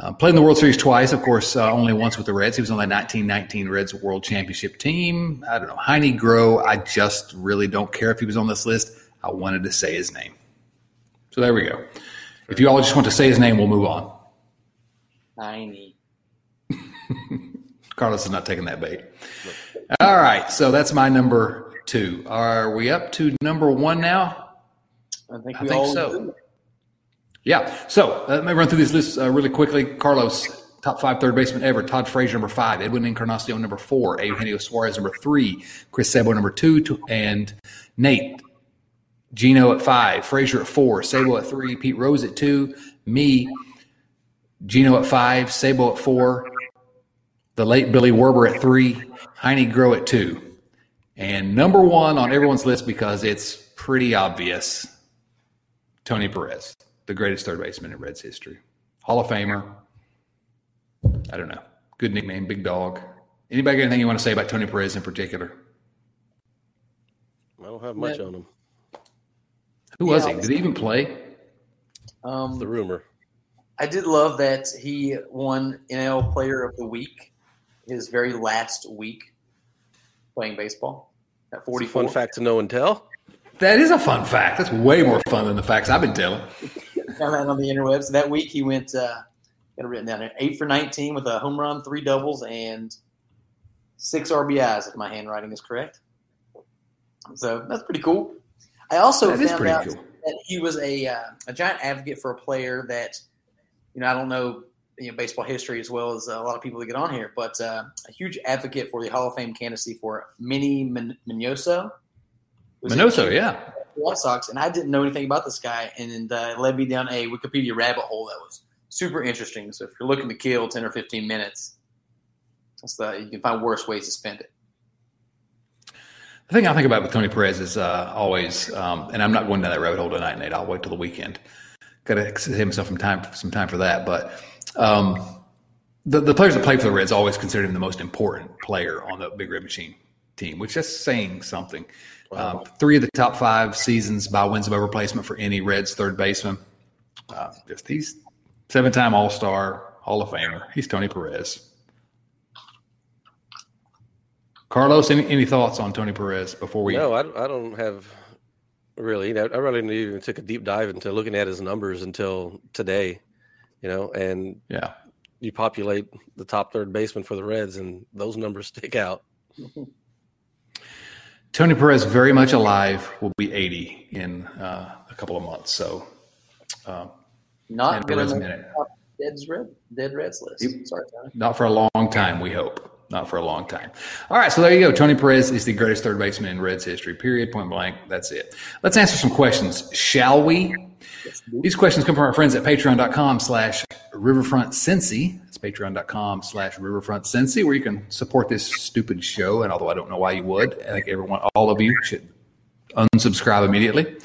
Uh, played in the World Series twice, of course, uh, only once with the Reds. He was on the 1919 Reds World Championship team. I don't know. Heinie Groh, I just really don't care if he was on this list. I wanted to say his name. So there we go. If you all just want to say his name, we'll move on. Tiny. Carlos is not taking that bait. All right. So that's my number two. Are we up to number one now? I think I we think all so. Yeah. So uh, let me run through these lists uh, really quickly. Carlos, top five third baseman ever. Todd Frazier, number five. Edwin Encarnacion, number four. Eugenio Suarez, number three. Chris Sabo, number two. two and Nate. Gino at five. Frazier at four. Sabo at three. Pete Rose at two. Me. Gino at five. Sabo at four. The late Billy Werber at three. Heinie Groh at two. And number one on everyone's list because it's pretty obvious Tony Perez, the greatest third baseman in Reds history. Hall of Famer. I don't know. Good nickname, Big Dog. Anybody got anything you want to say about Tony Perez in particular? I don't have much Yeah. on him. Who was Yeah. he? Did he even play? Um, The rumor. I did love that he won NL Player of the Week his very last week playing baseball at It's a 44. fun fact to know and tell. That is a fun fact. That's way more fun than the facts I've been telling. Found that on the interwebs. That week he went, uh, got it written down there, 8 for 19 with a home run, three doubles, and six RBIs, if my handwriting is correct. So that's pretty cool. I also That found out cool. that he was a, uh, a giant advocate for a player that, you know, I don't know, you know, baseball history as well as a lot of people that get on here, but uh, a huge advocate for the Hall of Fame candidacy for Minnie Min- Minoso. Minoso, yeah. White Sox, and I didn't know anything about this guy, and uh, it led me down a Wikipedia rabbit hole that was super interesting. So if you're looking to kill ten or fifteen minutes, the, you can find worse ways to spend it. The thing I think about with Tony Perez is uh, always, um, and I'm not going down that rabbit hole tonight, Nate. I'll wait till the weekend. Got to save myself some time, some time for that. But um, the, the players that play for the Reds always consider him the most important player on the Big Red Machine team, which is saying something. Um, three of the top five seasons by wins above replacement for any Reds third baseman. Uh, just he's seven-time All-Star, Hall of Famer. He's Tony Perez. Carlos, any, any thoughts on Tony Perez before we? No, I, I don't have really. I really didn't even took a deep dive into looking at his numbers until today. You know, and Yeah. you populate the top third baseman for the Reds, and those numbers stick out. Tony Perez, very much alive, will be 80 in uh, a couple of months. So, uh, Not going to make Dead's red, dead Reds list. Yep. Sorry, Tony. not for a long time, we hope. Not for a long time. All right, so there you go. Tony Perez is the greatest third baseman in Reds history, period, point blank. That's it. Let's answer some questions, shall we? These questions come from our friends at patreon.com slash riverfront Cincy. It's patreon.com slash riverfront Cincy, where you can support this stupid show. And although I don't know why you would, I think everyone, all of you should unsubscribe immediately.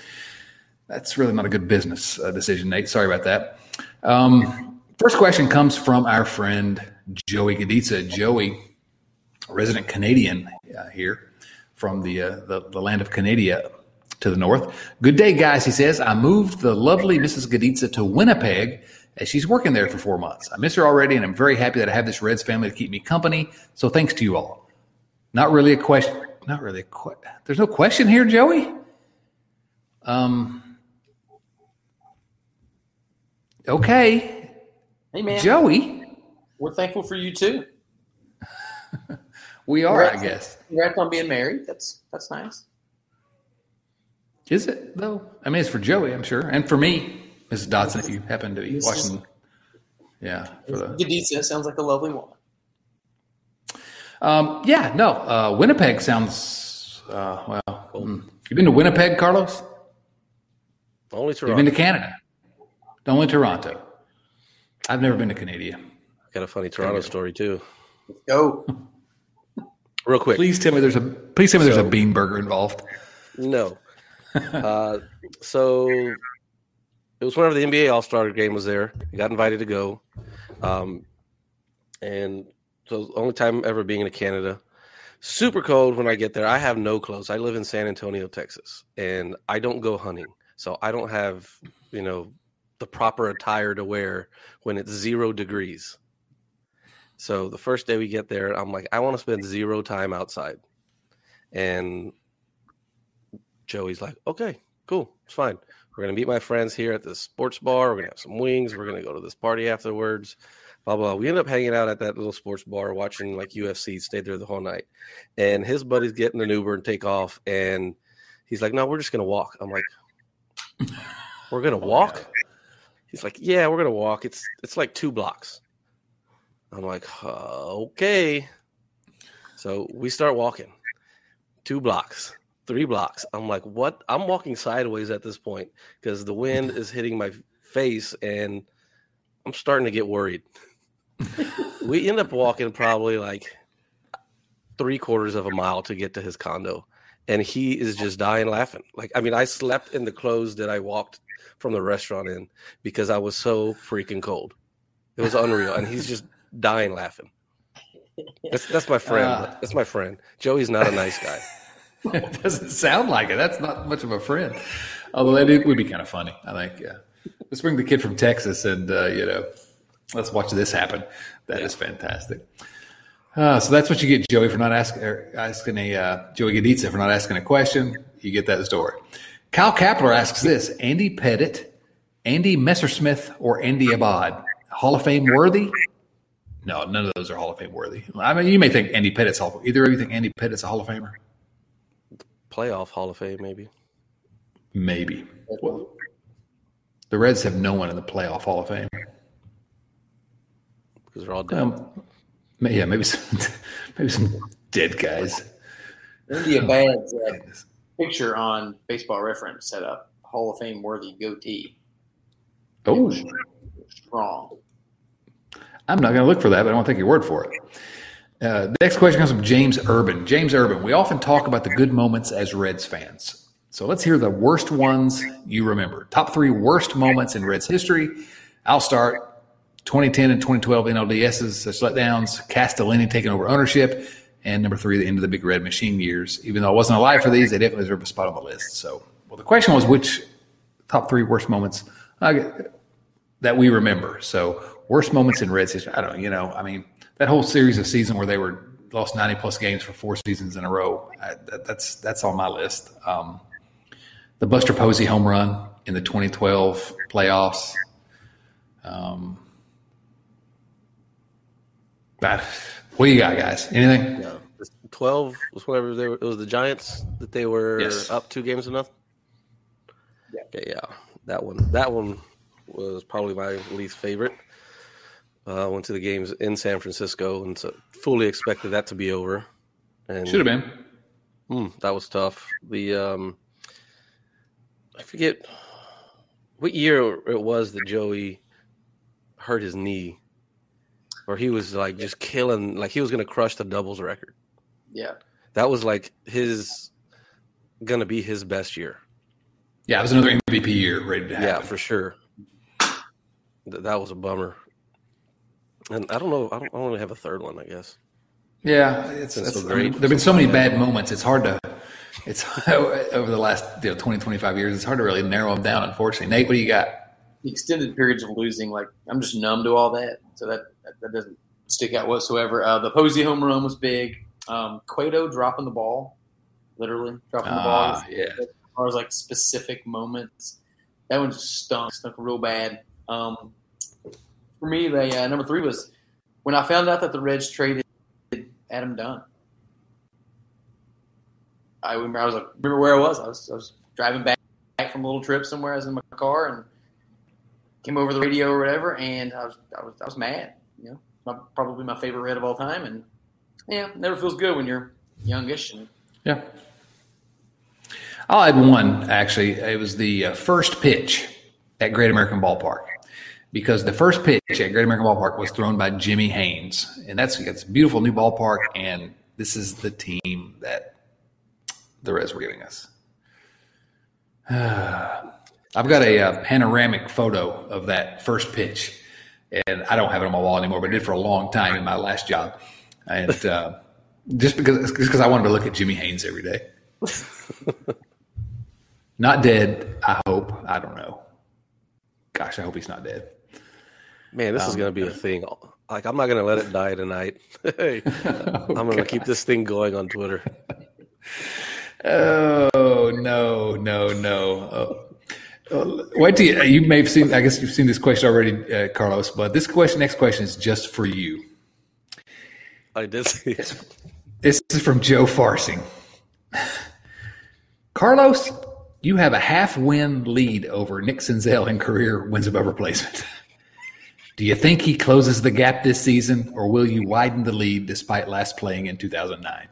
That's really not a good business uh, decision, Nate. Sorry about that. Um, first question comes from our friend Joey Gaditza. Joey, resident Canadian uh, here from the, uh, the the land of Canada to the north. Good day, guys. He says I moved the lovely Mrs. Gaditza to Winnipeg as she's working there for four months. I miss her already, and I'm very happy that I have this Reds family to keep me company. So thanks to you all. Not really a question. Not really a question. There's no question here, Joey. Um. Okay, Hey, man. Joey. We're thankful for you, too. we are, I guess. Congrats on being married. That's that's nice. Is it though? I mean, it's for Joey, I'm sure, and for me, Mrs. Dodson, if you happen to be This watching. Yeah, for the Gaditza sounds like a lovely woman. Um, yeah, no. Uh, Winnipeg sounds uh, well. mm. You've been to Winnipeg, Carlos? Only Toronto. You've been to Canada, only Toronto. I've never been to Canada. Got a funny Toronto story too. Go. Real quick. Please tell me there's a please tell me there's a bean burger involved. No. Uh, so it was whenever the NBA All Star game was there. I got invited to go. Um, and so only time ever being in Canada. Super cold when I get there. I have no clothes. I live in San Antonio, Texas, and I don't go hunting. So I don't have, you know, the proper attire to wear when it's zero degrees. So the first day we get there, I'm like, I want to spend zero time outside. And Joey's like, okay, cool, it's fine. We're gonna meet my friends here at the sports bar. We're gonna have some wings. We're gonna go to this party afterwards. Blah blah. We end up hanging out at that little sports bar, watching like UFC. Stayed there the whole night, and his buddies get in an Uber and take off. And he's like, "No, we're just gonna walk." I'm like, "We're gonna oh walk?" He's like, "Yeah, we're gonna walk. It's it's like two blocks." I'm like, "Okay." So we start walking, two blocks three blocks. I'm like, what? I'm walking sideways at this point because the wind is hitting my face and I'm starting to get worried. we end up walking probably like three quarters of a mile to get to his condo. And he is just dying laughing. Like, I mean, I slept in the clothes that I walked from the restaurant in because I was so freaking cold. It was unreal. And he's just dying laughing. That's, that's my friend. Uh. that's my friend. Joey's not a nice guy. it doesn't sound like it. That's not much of a friend. Although it would be kind of funny. I think. Yeah. Let's bring the kid from Texas and uh, you know, let's watch this happen. That is fantastic. Uh, so that's what you get, Joey, for not asking asking a uh, Joey Gaditza for not asking a question. You get that story. Kyle Kapler asks this: Andy Pettitte, Andy Messersmith, or Andy Abad, Hall of Fame worthy? No, none of those are Hall of Fame worthy. I mean, you may think Andy Pettitte's Hall. Either of you think Andy Pettitte's a Hall of Famer? Playoff Hall of Fame, maybe. Maybe. Well, the Reds have no one in the playoff Hall of Fame. because they're all dead. Um, ma- yeah, maybe some, maybe some dead guys. Andy Abad's uh, picture on Baseball Reference set up Hall of Fame worthy goatee. Oh, Strong. I'm not going to look for that, but I won't take your word for it. Uh, the next question comes from James Urban. James Urban, we often talk about the good moments as Reds fans. So let's hear the worst ones you remember. Top three worst moments in Reds history. I'll start 2010 and 2012 NLDSs, such letdowns, Castellini taking over ownership, and number three, the end of the Big Red Machine years. Even though I wasn't alive for these, they definitely deserve a spot on the list. So, well, the question was which top three worst moments uh, that we remember. So, worst moments in Reds history. I don't know, you know, I mean, that whole series of season where they were lost 90 plus games for four seasons in a row, I, that, that's that's on my list. Um, the Buster Posey home run in the 2012 playoffs. Um, that, what do you got, guys? Anything? Yeah. Twelve was whatever they were. It was the Giants that they were Yes. up two games to nothing. Yeah. Okay, yeah, that one. That one was probably my least favorite. Uh, went to the games in San Francisco and so fully expected that to be over. And Should have been. Mm, that was tough. The um, I forget what year it was that Joey hurt his knee, or he was like just killing, like he was going to crush the doubles record. Yeah. That was like his going to be his best year. Yeah, it was another MVP year ready to happen. Yeah, for sure. Th- that was a bummer. And I don't know. I don't, I don't really have a third one. I guess. Yeah, it's, That's it's so I mean, great. there've been so many bad moments. It's hard to, it's over the last you know, 20, 25 years. It's hard to really narrow them down. Unfortunately, Nate, what do you got? The extended periods of losing, like I'm just numb to all that, so that that, that doesn't stick out whatsoever. Uh, the Posey home run was big. Um, Cueto dropping the ball, literally dropping the ball. Ah, yeah. As far as like specific moments, that one just stunk, stunk real bad. Um, for me, the uh, number three was when I found out that the Reds traded Adam Dunn. I remember I was like, remember where I was. I was I was driving back, back from a little trip somewhere. I was in my car and came over the radio or whatever, and I was I was I was mad. You know, my, probably my favorite Red of all time, and yeah, never feels good when you're youngish. And, yeah. I'll add one actually. It was the uh, first pitch at Great American Ballpark because the first pitch at Great American Ballpark was thrown by Jimmy Haynes, and that's it's a beautiful new ballpark, and this is the team that the Reds were giving us. I've got a, a, uh, panoramic photo of that first pitch, and I don't have it on my wall anymore, but I did for a long time in my last job, and uh, just because just because I wanted to look at Jimmy Haynes every day. not dead, I hope. I don't know. Gosh, I hope he's not dead. Man, this um, is going to be a thing. Like, I'm not going to let it die tonight. hey, oh, I'm going to keep this thing going on Twitter. oh no, no, no! Oh. wait till you, you may have seen. I guess you've seen this question already, uh, Carlos. But this question, next question, is just for you. I did see it. This is from Joe Farsing. Carlos, you have a half win lead over Nick Senzel in career wins above replacement. Do you think he closes the gap this season, or will you widen the lead despite last playing in 2009?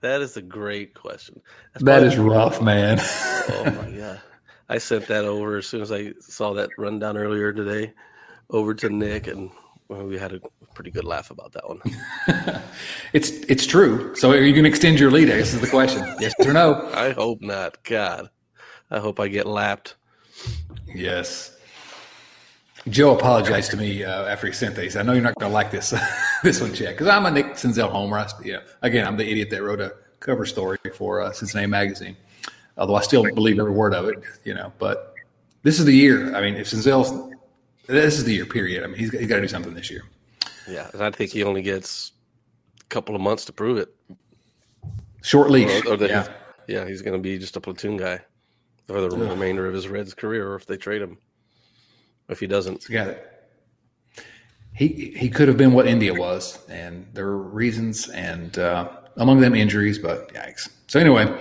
That is a great question. That's that is rough, man. oh my god! I sent that over as soon as I saw that rundown earlier today, over to Nick, and we had a pretty good laugh about that one. it's it's true. So are you going to extend your lead? I guess is the question. Yes or no? I hope not. God, I hope I get lapped. Yes. Joe apologized to me uh, after he sent these. I know you're not going to like this this one, Chad, because I'm a Nick Senzel homer. I, yeah, again, I'm the idiot that wrote a cover story for uh, Cincinnati Magazine. Although I still believe every word of it, you know. But this is the year. I mean, if Senzel's this is the year. Period. I mean, he's, he's got to do something this year. Yeah, I think he only gets a couple of months to prove it. Short leash. Or, or yeah. He's, yeah, he's going to be just a platoon guy for the Ugh. remainder of his Reds career, or if they trade him if he doesn't. Yeah. He he could have been what India was, and there were reasons, and uh, among them injuries. But yikes! So anyway,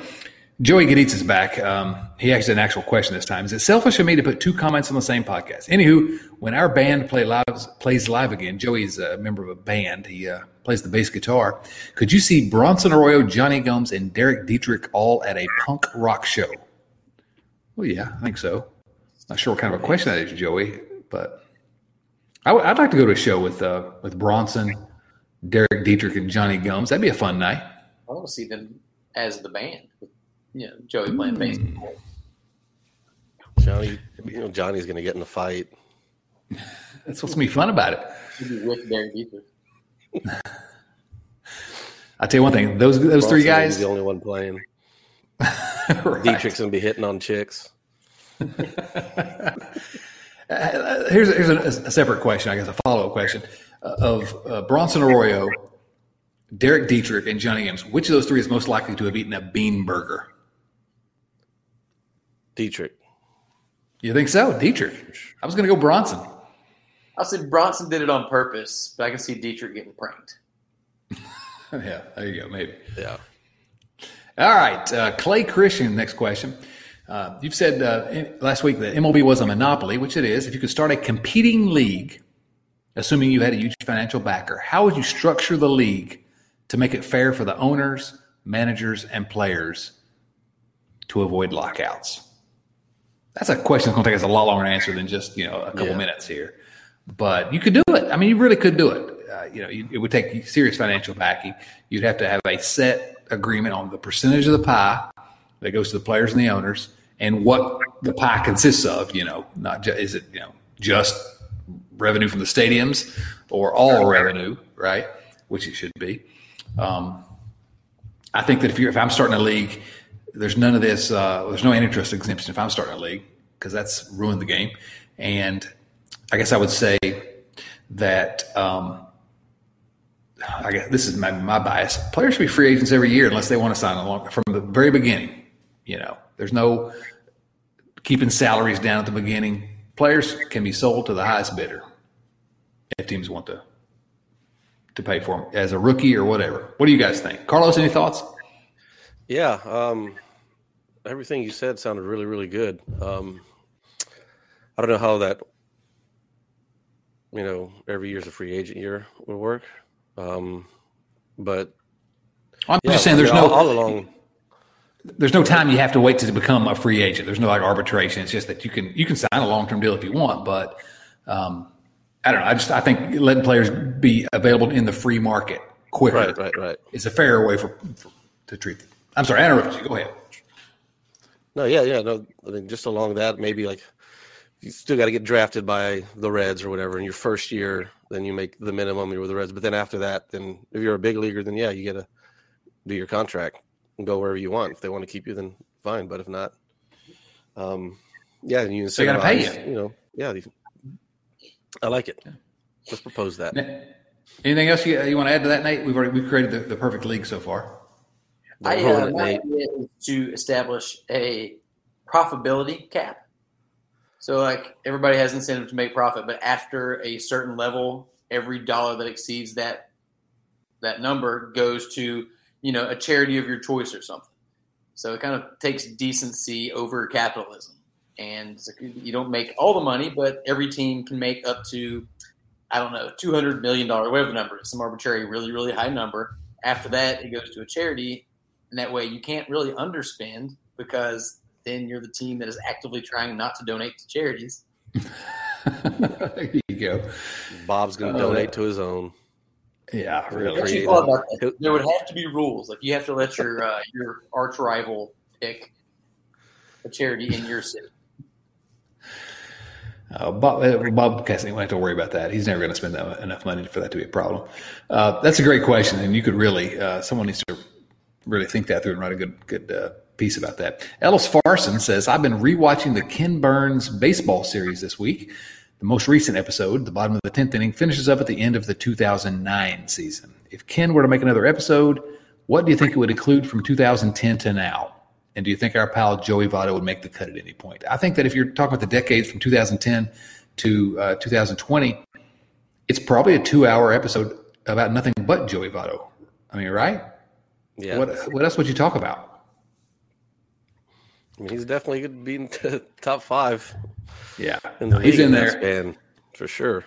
Joey Gaditz is back. Um, he asked an actual question this time. Is it selfish of me to put two comments on the same podcast? Anywho, when our band play plays live again, Joey's a member of a band. He uh, plays the bass guitar. Could you see Bronson Arroyo, Jonny Gomes, and Derek Dietrich all at a punk rock show? Well, yeah, I think so. Not sure what kind of a question that is, Joey, but i w- I'd like to go to a show with uh, with Bronson, Derek Dietrich, and Jonny Gomes. That'd be a fun night. I want to see them as the band. You know, Joey playing bass. Mm. Johnny, you know, Johnny's going to get in the fight. That's what's going to be fun about it. With Derek Dietrich. I'll tell you one thing: those those Bronson three guys. The only one playing. right. Dietrich's going to be hitting on chicks. here's here's a, a, separate question, I guess, a follow up question uh, of uh, Bronson Arroyo, Derek Dietrich, and Jonny Gomes. Which of those three is most likely to have eaten a bean burger? Dietrich. You think so, Dietrich? I was going to go Bronson. I said Bronson did it on purpose, but I can see Dietrich getting pranked. yeah, there you go. Maybe. Yeah. All right, uh, Clay Christian. Next question. Uh, you've said uh, last week that MLB was a monopoly, which it is. If you could start a competing league, assuming you had a huge financial backer, how would you structure the league to make it fair for the owners, managers, and players to avoid lockouts? That's a question that's going to take us a lot longer to answer than just you know a couple yeah. minutes here. But you could do it. I mean, you really could do it. Uh, you know, you, it would take serious financial backing. You'd have to have a set agreement on the percentage of the pie that goes to the players and the owners and what the pie consists of. You know, not just, is it you know just revenue from the stadiums or all revenue, right? Which it should be. Um, I think that if you're if I'm starting a league, there's none of this. Uh, there's no antitrust exemption if I'm starting a league because that's ruined the game. And I guess I would say that. Um, I guess this is my, my bias. Players should be free agents every year unless they want to sign along from the very beginning. You know, there's no keeping salaries down at the beginning. Players can be sold to the highest bidder if teams want to to pay for them as a rookie or whatever. What do you guys think? Carlos, any thoughts? Yeah, um, everything you said sounded really, really good. Um, I don't know how that, you know, every year's a free agent year would work, um, but I'm yeah, just saying, there's no all along. There's no time you have to wait to become a free agent. There's no like arbitration. It's just that you can you can sign a long term deal if you want, but um, I don't know. I just I think letting players be available in the free market quicker Right, right, right. is a fairer way for, for to treat them. I'm sorry, I interrupted you. Go ahead. No, yeah, yeah, no. I mean, just along that, maybe like you still got to get drafted by the Reds or whatever in your first year. Then you make the minimum you're with the Reds. But then after that, then if you're a big leaguer, then yeah, you got to do your contract go wherever you want. If they want to keep you, then fine. But if not, um, yeah, and you they gotta pay incentivize, you know, yeah, I like it. Let's propose that. Anything else you, you want to add to that, Nate? We've already we've created the, the perfect league so far. I Rolling uh, my Nate. idea is to establish a profitability cap. So like everybody has incentive to make profit, but after a certain level, every dollar that exceeds that that number goes to you know a charity of your choice or something. So it kind of takes decency over capitalism, and you don't make all the money, but every team can make up to I don't know two hundred million dollar whatever the number is, some arbitrary really really high number. After that, it goes to a charity, and that way you can't really underspend because then you're the team that is actively trying not to donate to charities. there you go. Bob's going to Oh, uh, donate to his own. Yeah, really. actually thought about that. There would have to be rules. Like you have to let your uh, your arch rival pick a charity in your city. Uh, Bob, uh, Bob Cassidy won't have to worry about that. He's never going to spend that, enough money for that to be a problem. Uh, that's a great question, and you could really uh, someone needs to really think that through and write a good good uh, piece about that. Ellis Farson says, "I've been rewatching the Ken Burns baseball series this week. The most recent episode, the bottom of the tenth inning, finishes up at the end of the 2009 season. If Ken were to make another episode, what do you think it would include from 2010 to now?" And do you think our pal Joey Votto would make the cut at any point? I think that if you're talking about the decades from 2010 to uh, 2020, it's probably a two-hour episode about nothing but Joey Votto. I mean, right? Yeah. What what else would you talk about? I mean, he's definitely going to be in the top five Yeah, in the he's in there. span for sure.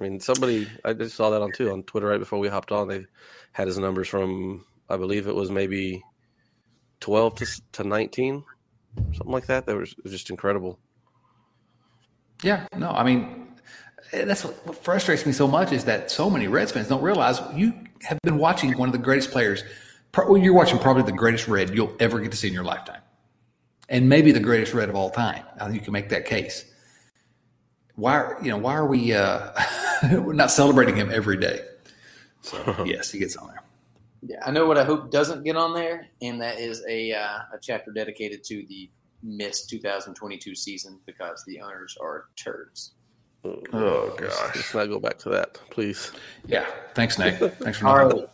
I mean, somebody I just saw that on too on Twitter right before we hopped on. They had his numbers from I believe it was maybe twelve to to nineteen, something like that. That was, was just incredible. Yeah, no, I mean, eh, that's what, what frustrates me so much is that so many Reds fans don't realize you have been watching one of the greatest players. pro- You're watching probably the greatest Red you'll ever get to see in your lifetime, and maybe the greatest Red of all time. I think you can make that case. Why, are- you know, why are we uh, we're not celebrating him every day? So yes, he gets on there. Yeah, I know what I hope doesn't get on there, and that is a uh, a chapter dedicated to the missed 2022 season because the owners are turds. Oh gosh. Let's not go back to that, please. Yeah. Thanks, Nick. Thanks for All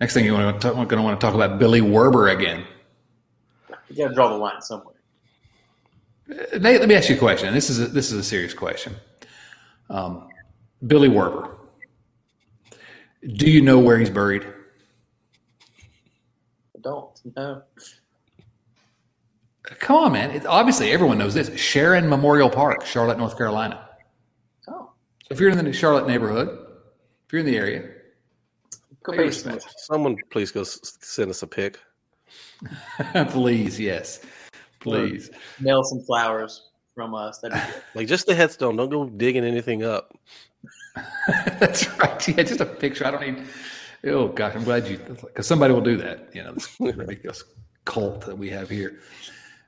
Next thing you want to talk, we're going to want to talk about Billy Werber again. You got to draw the line somewhere. Uh, Nate, let me ask you a question. This is a, this is a serious question. Um, Billy Werber. Do you know where he's buried? I don't know. Come on, man. It, obviously, everyone knows this. Sharon Memorial Park, Charlotte, North Carolina. Oh, So if you're in the Charlotte neighborhood, if you're in the area, go Pay pay respect. some- Someone please go send us a pic. please, yes, please. mail some flowers from us. That'd be good. Like just the headstone. Don't go digging anything up. That's right. Yeah, just a picture. I don't need. Oh gosh, I'm glad you because somebody will do that. You know, this ridiculous cult that we have here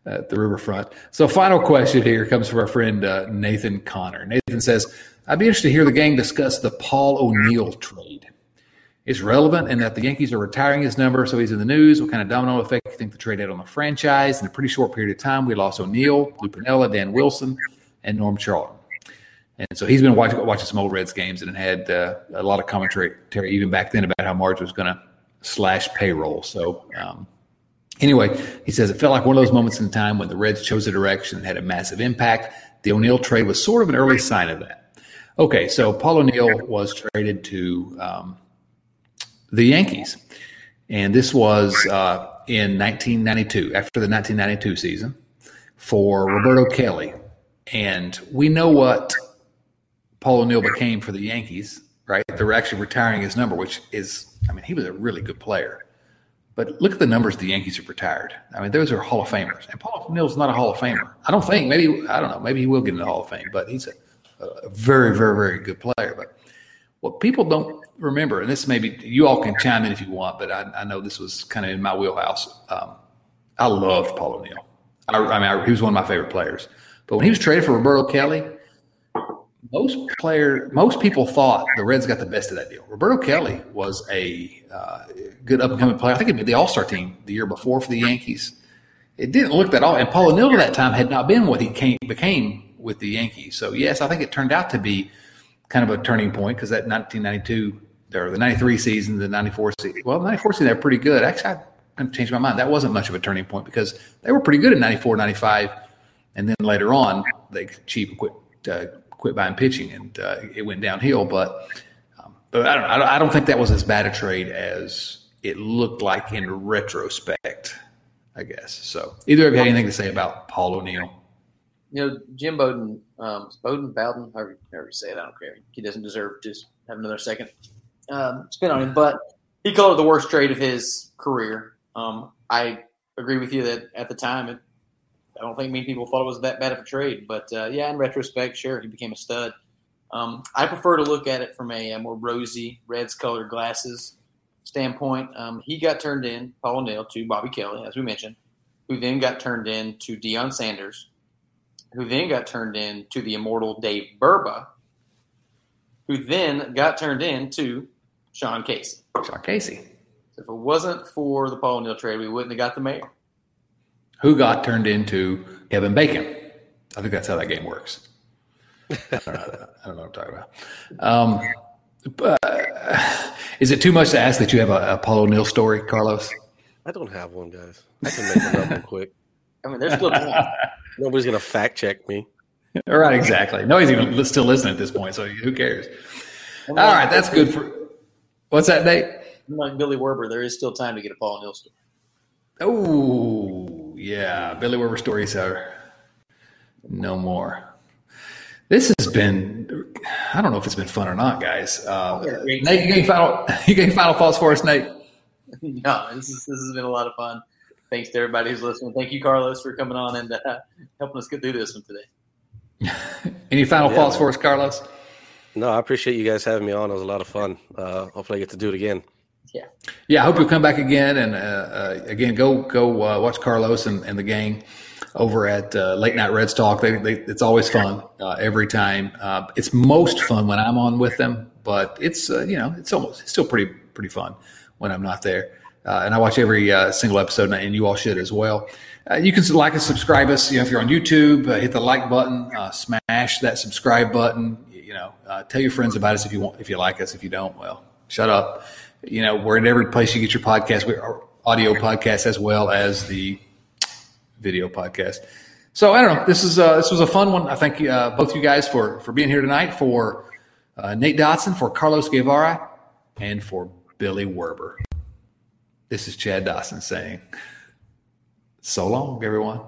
at the riverfront. So, final question here comes from our friend uh, Nathan Connor. Nathan says, "I'd be interested to hear the gang discuss the Paul O'Neill trade. It's relevant in that the Yankees are retiring his number, so he's in the news. What kind of domino effect do you think the trade had on the franchise? In a pretty short period of time, we lost O'Neill, Lou Piniella, Dan Wilson, and Norm Charlton." And so he's been watching, watching some old Reds games and had uh, a lot of commentary even back then about how Marge was going to slash payroll. So um, anyway, he says it felt like one of those moments in time when the Reds chose a direction and had a massive impact. The O'Neill trade was sort of an early sign of that. Okay, so Paul O'Neill was traded to um, the Yankees, and this was uh, in 1992, after the 1992 season, for Roberto Kelly. And we know what Paul O'Neill became for the Yankees, right? They're actually retiring his number, which is, I mean, he was a really good player. But look at the numbers the Yankees have retired. I mean, those are Hall of Famers. And Paul O'Neill's not a Hall of Famer. I don't think. Maybe, I don't know. Maybe he will get in the Hall of Fame, but he's a a very, very, very good player. But what people don't remember, and this maybe you all can chime in if you want, but I, I know this was kind of in my wheelhouse. Um, I loved Paul O'Neill. I, I mean, I, he was one of my favorite players. But when he was traded for Roberto Kelly, most player, most people thought the Reds got the best of that deal. Roberto Kelly was a uh, good up and coming player. I think he made the All Star team the year before for the Yankees. It didn't look that all, and Paul O'Neill at that time had not been what he came, became with the Yankees. So yes, I think it turned out to be kind of a turning point because that 1992 or the 93 season, the 94 season, well, 94 season, they're pretty good. Actually, I kind of changed my mind. That wasn't much of a turning point because they were pretty good in 94, 95. And then later on, they cheap quit, uh, quit buying pitching and uh, it went downhill. But, um, but I don't know. I don't think that was as bad a trade as it looked like in retrospect, I guess. So either of you have anything to say about Paul O'Neill? You know, Jim Bowden, um, Bowden, Bowden, however, however you say it, I don't care. He doesn't deserve to have another second um, spin on him, but he called it the worst trade of his career. Um, I agree with you that at the time, it, I don't think many people thought it was that bad of a trade, but uh, yeah, in retrospect, sure, he became a stud. Um, I prefer to look at it from a, a more rosy, Reds colored glasses standpoint. Um, he got turned in, Paul O'Neill, to Bobby Kelly, as we mentioned, who then got turned in to Deion Sanders, who then got turned in to the immortal Dave Burba, who then got turned in to Sean Casey. Sean Casey. If it wasn't for the Paul O'Neill trade, we wouldn't have got the mayor. Who got turned into Kevin Bacon. I think that's how that game works. I don't know, I don't know what I'm talking about. Um, uh, is it too much to ask that you have a, a Paul O'Neill story, Carlos? I don't have one, guys. I can make one up real quick. I mean, there's still. Nobody's gonna fact check me. All right, exactly. Nobody's even still listening at this point, so who cares? All right, that's good for. What's that, Nate? Like Billy Werber, there is still time to get a Paul O'Neill story. Oh, yeah. Billy Werber stories are no more. This has been, I don't know if it's been fun or not, guys. Uh, Nate, you got any final, you got any final thoughts for us, Nate? No, this, is, this has been a lot of fun thanks to everybody who's listening. Thank you, Carlos, for coming on and uh, helping us get through this one today. Any final yeah, thoughts man. for us, Carlos? No, I appreciate you guys having me on. It was a lot of fun. Uh, hopefully, I get to do it again. Yeah, yeah. I hope you'll come back again. And uh, uh again, go go uh, watch Carlos and, and, the gang over at uh, Late Night Reds Talk. They, they, it's always fun every time. it's most fun when I'm on with them, but it's you know it's almost it's still pretty pretty fun when I'm not there. Uh, and I watch every uh, single episode, and you all should as well. Uh, you can like and subscribe us. You know, if you're on YouTube, uh, hit the like button, uh, smash that subscribe button. You know, uh, tell your friends about us if you want. If you like us, if you don't, well, shut up. You know, we're in every place you get your podcast, we're audio podcast as well as the video podcast. So I don't know. This is this was a fun one. I thank both you guys for for being here tonight. For Nate Dotson, for Carlos Guevara, and for Billy Werber. This is Chad Dawson saying, so long, everyone.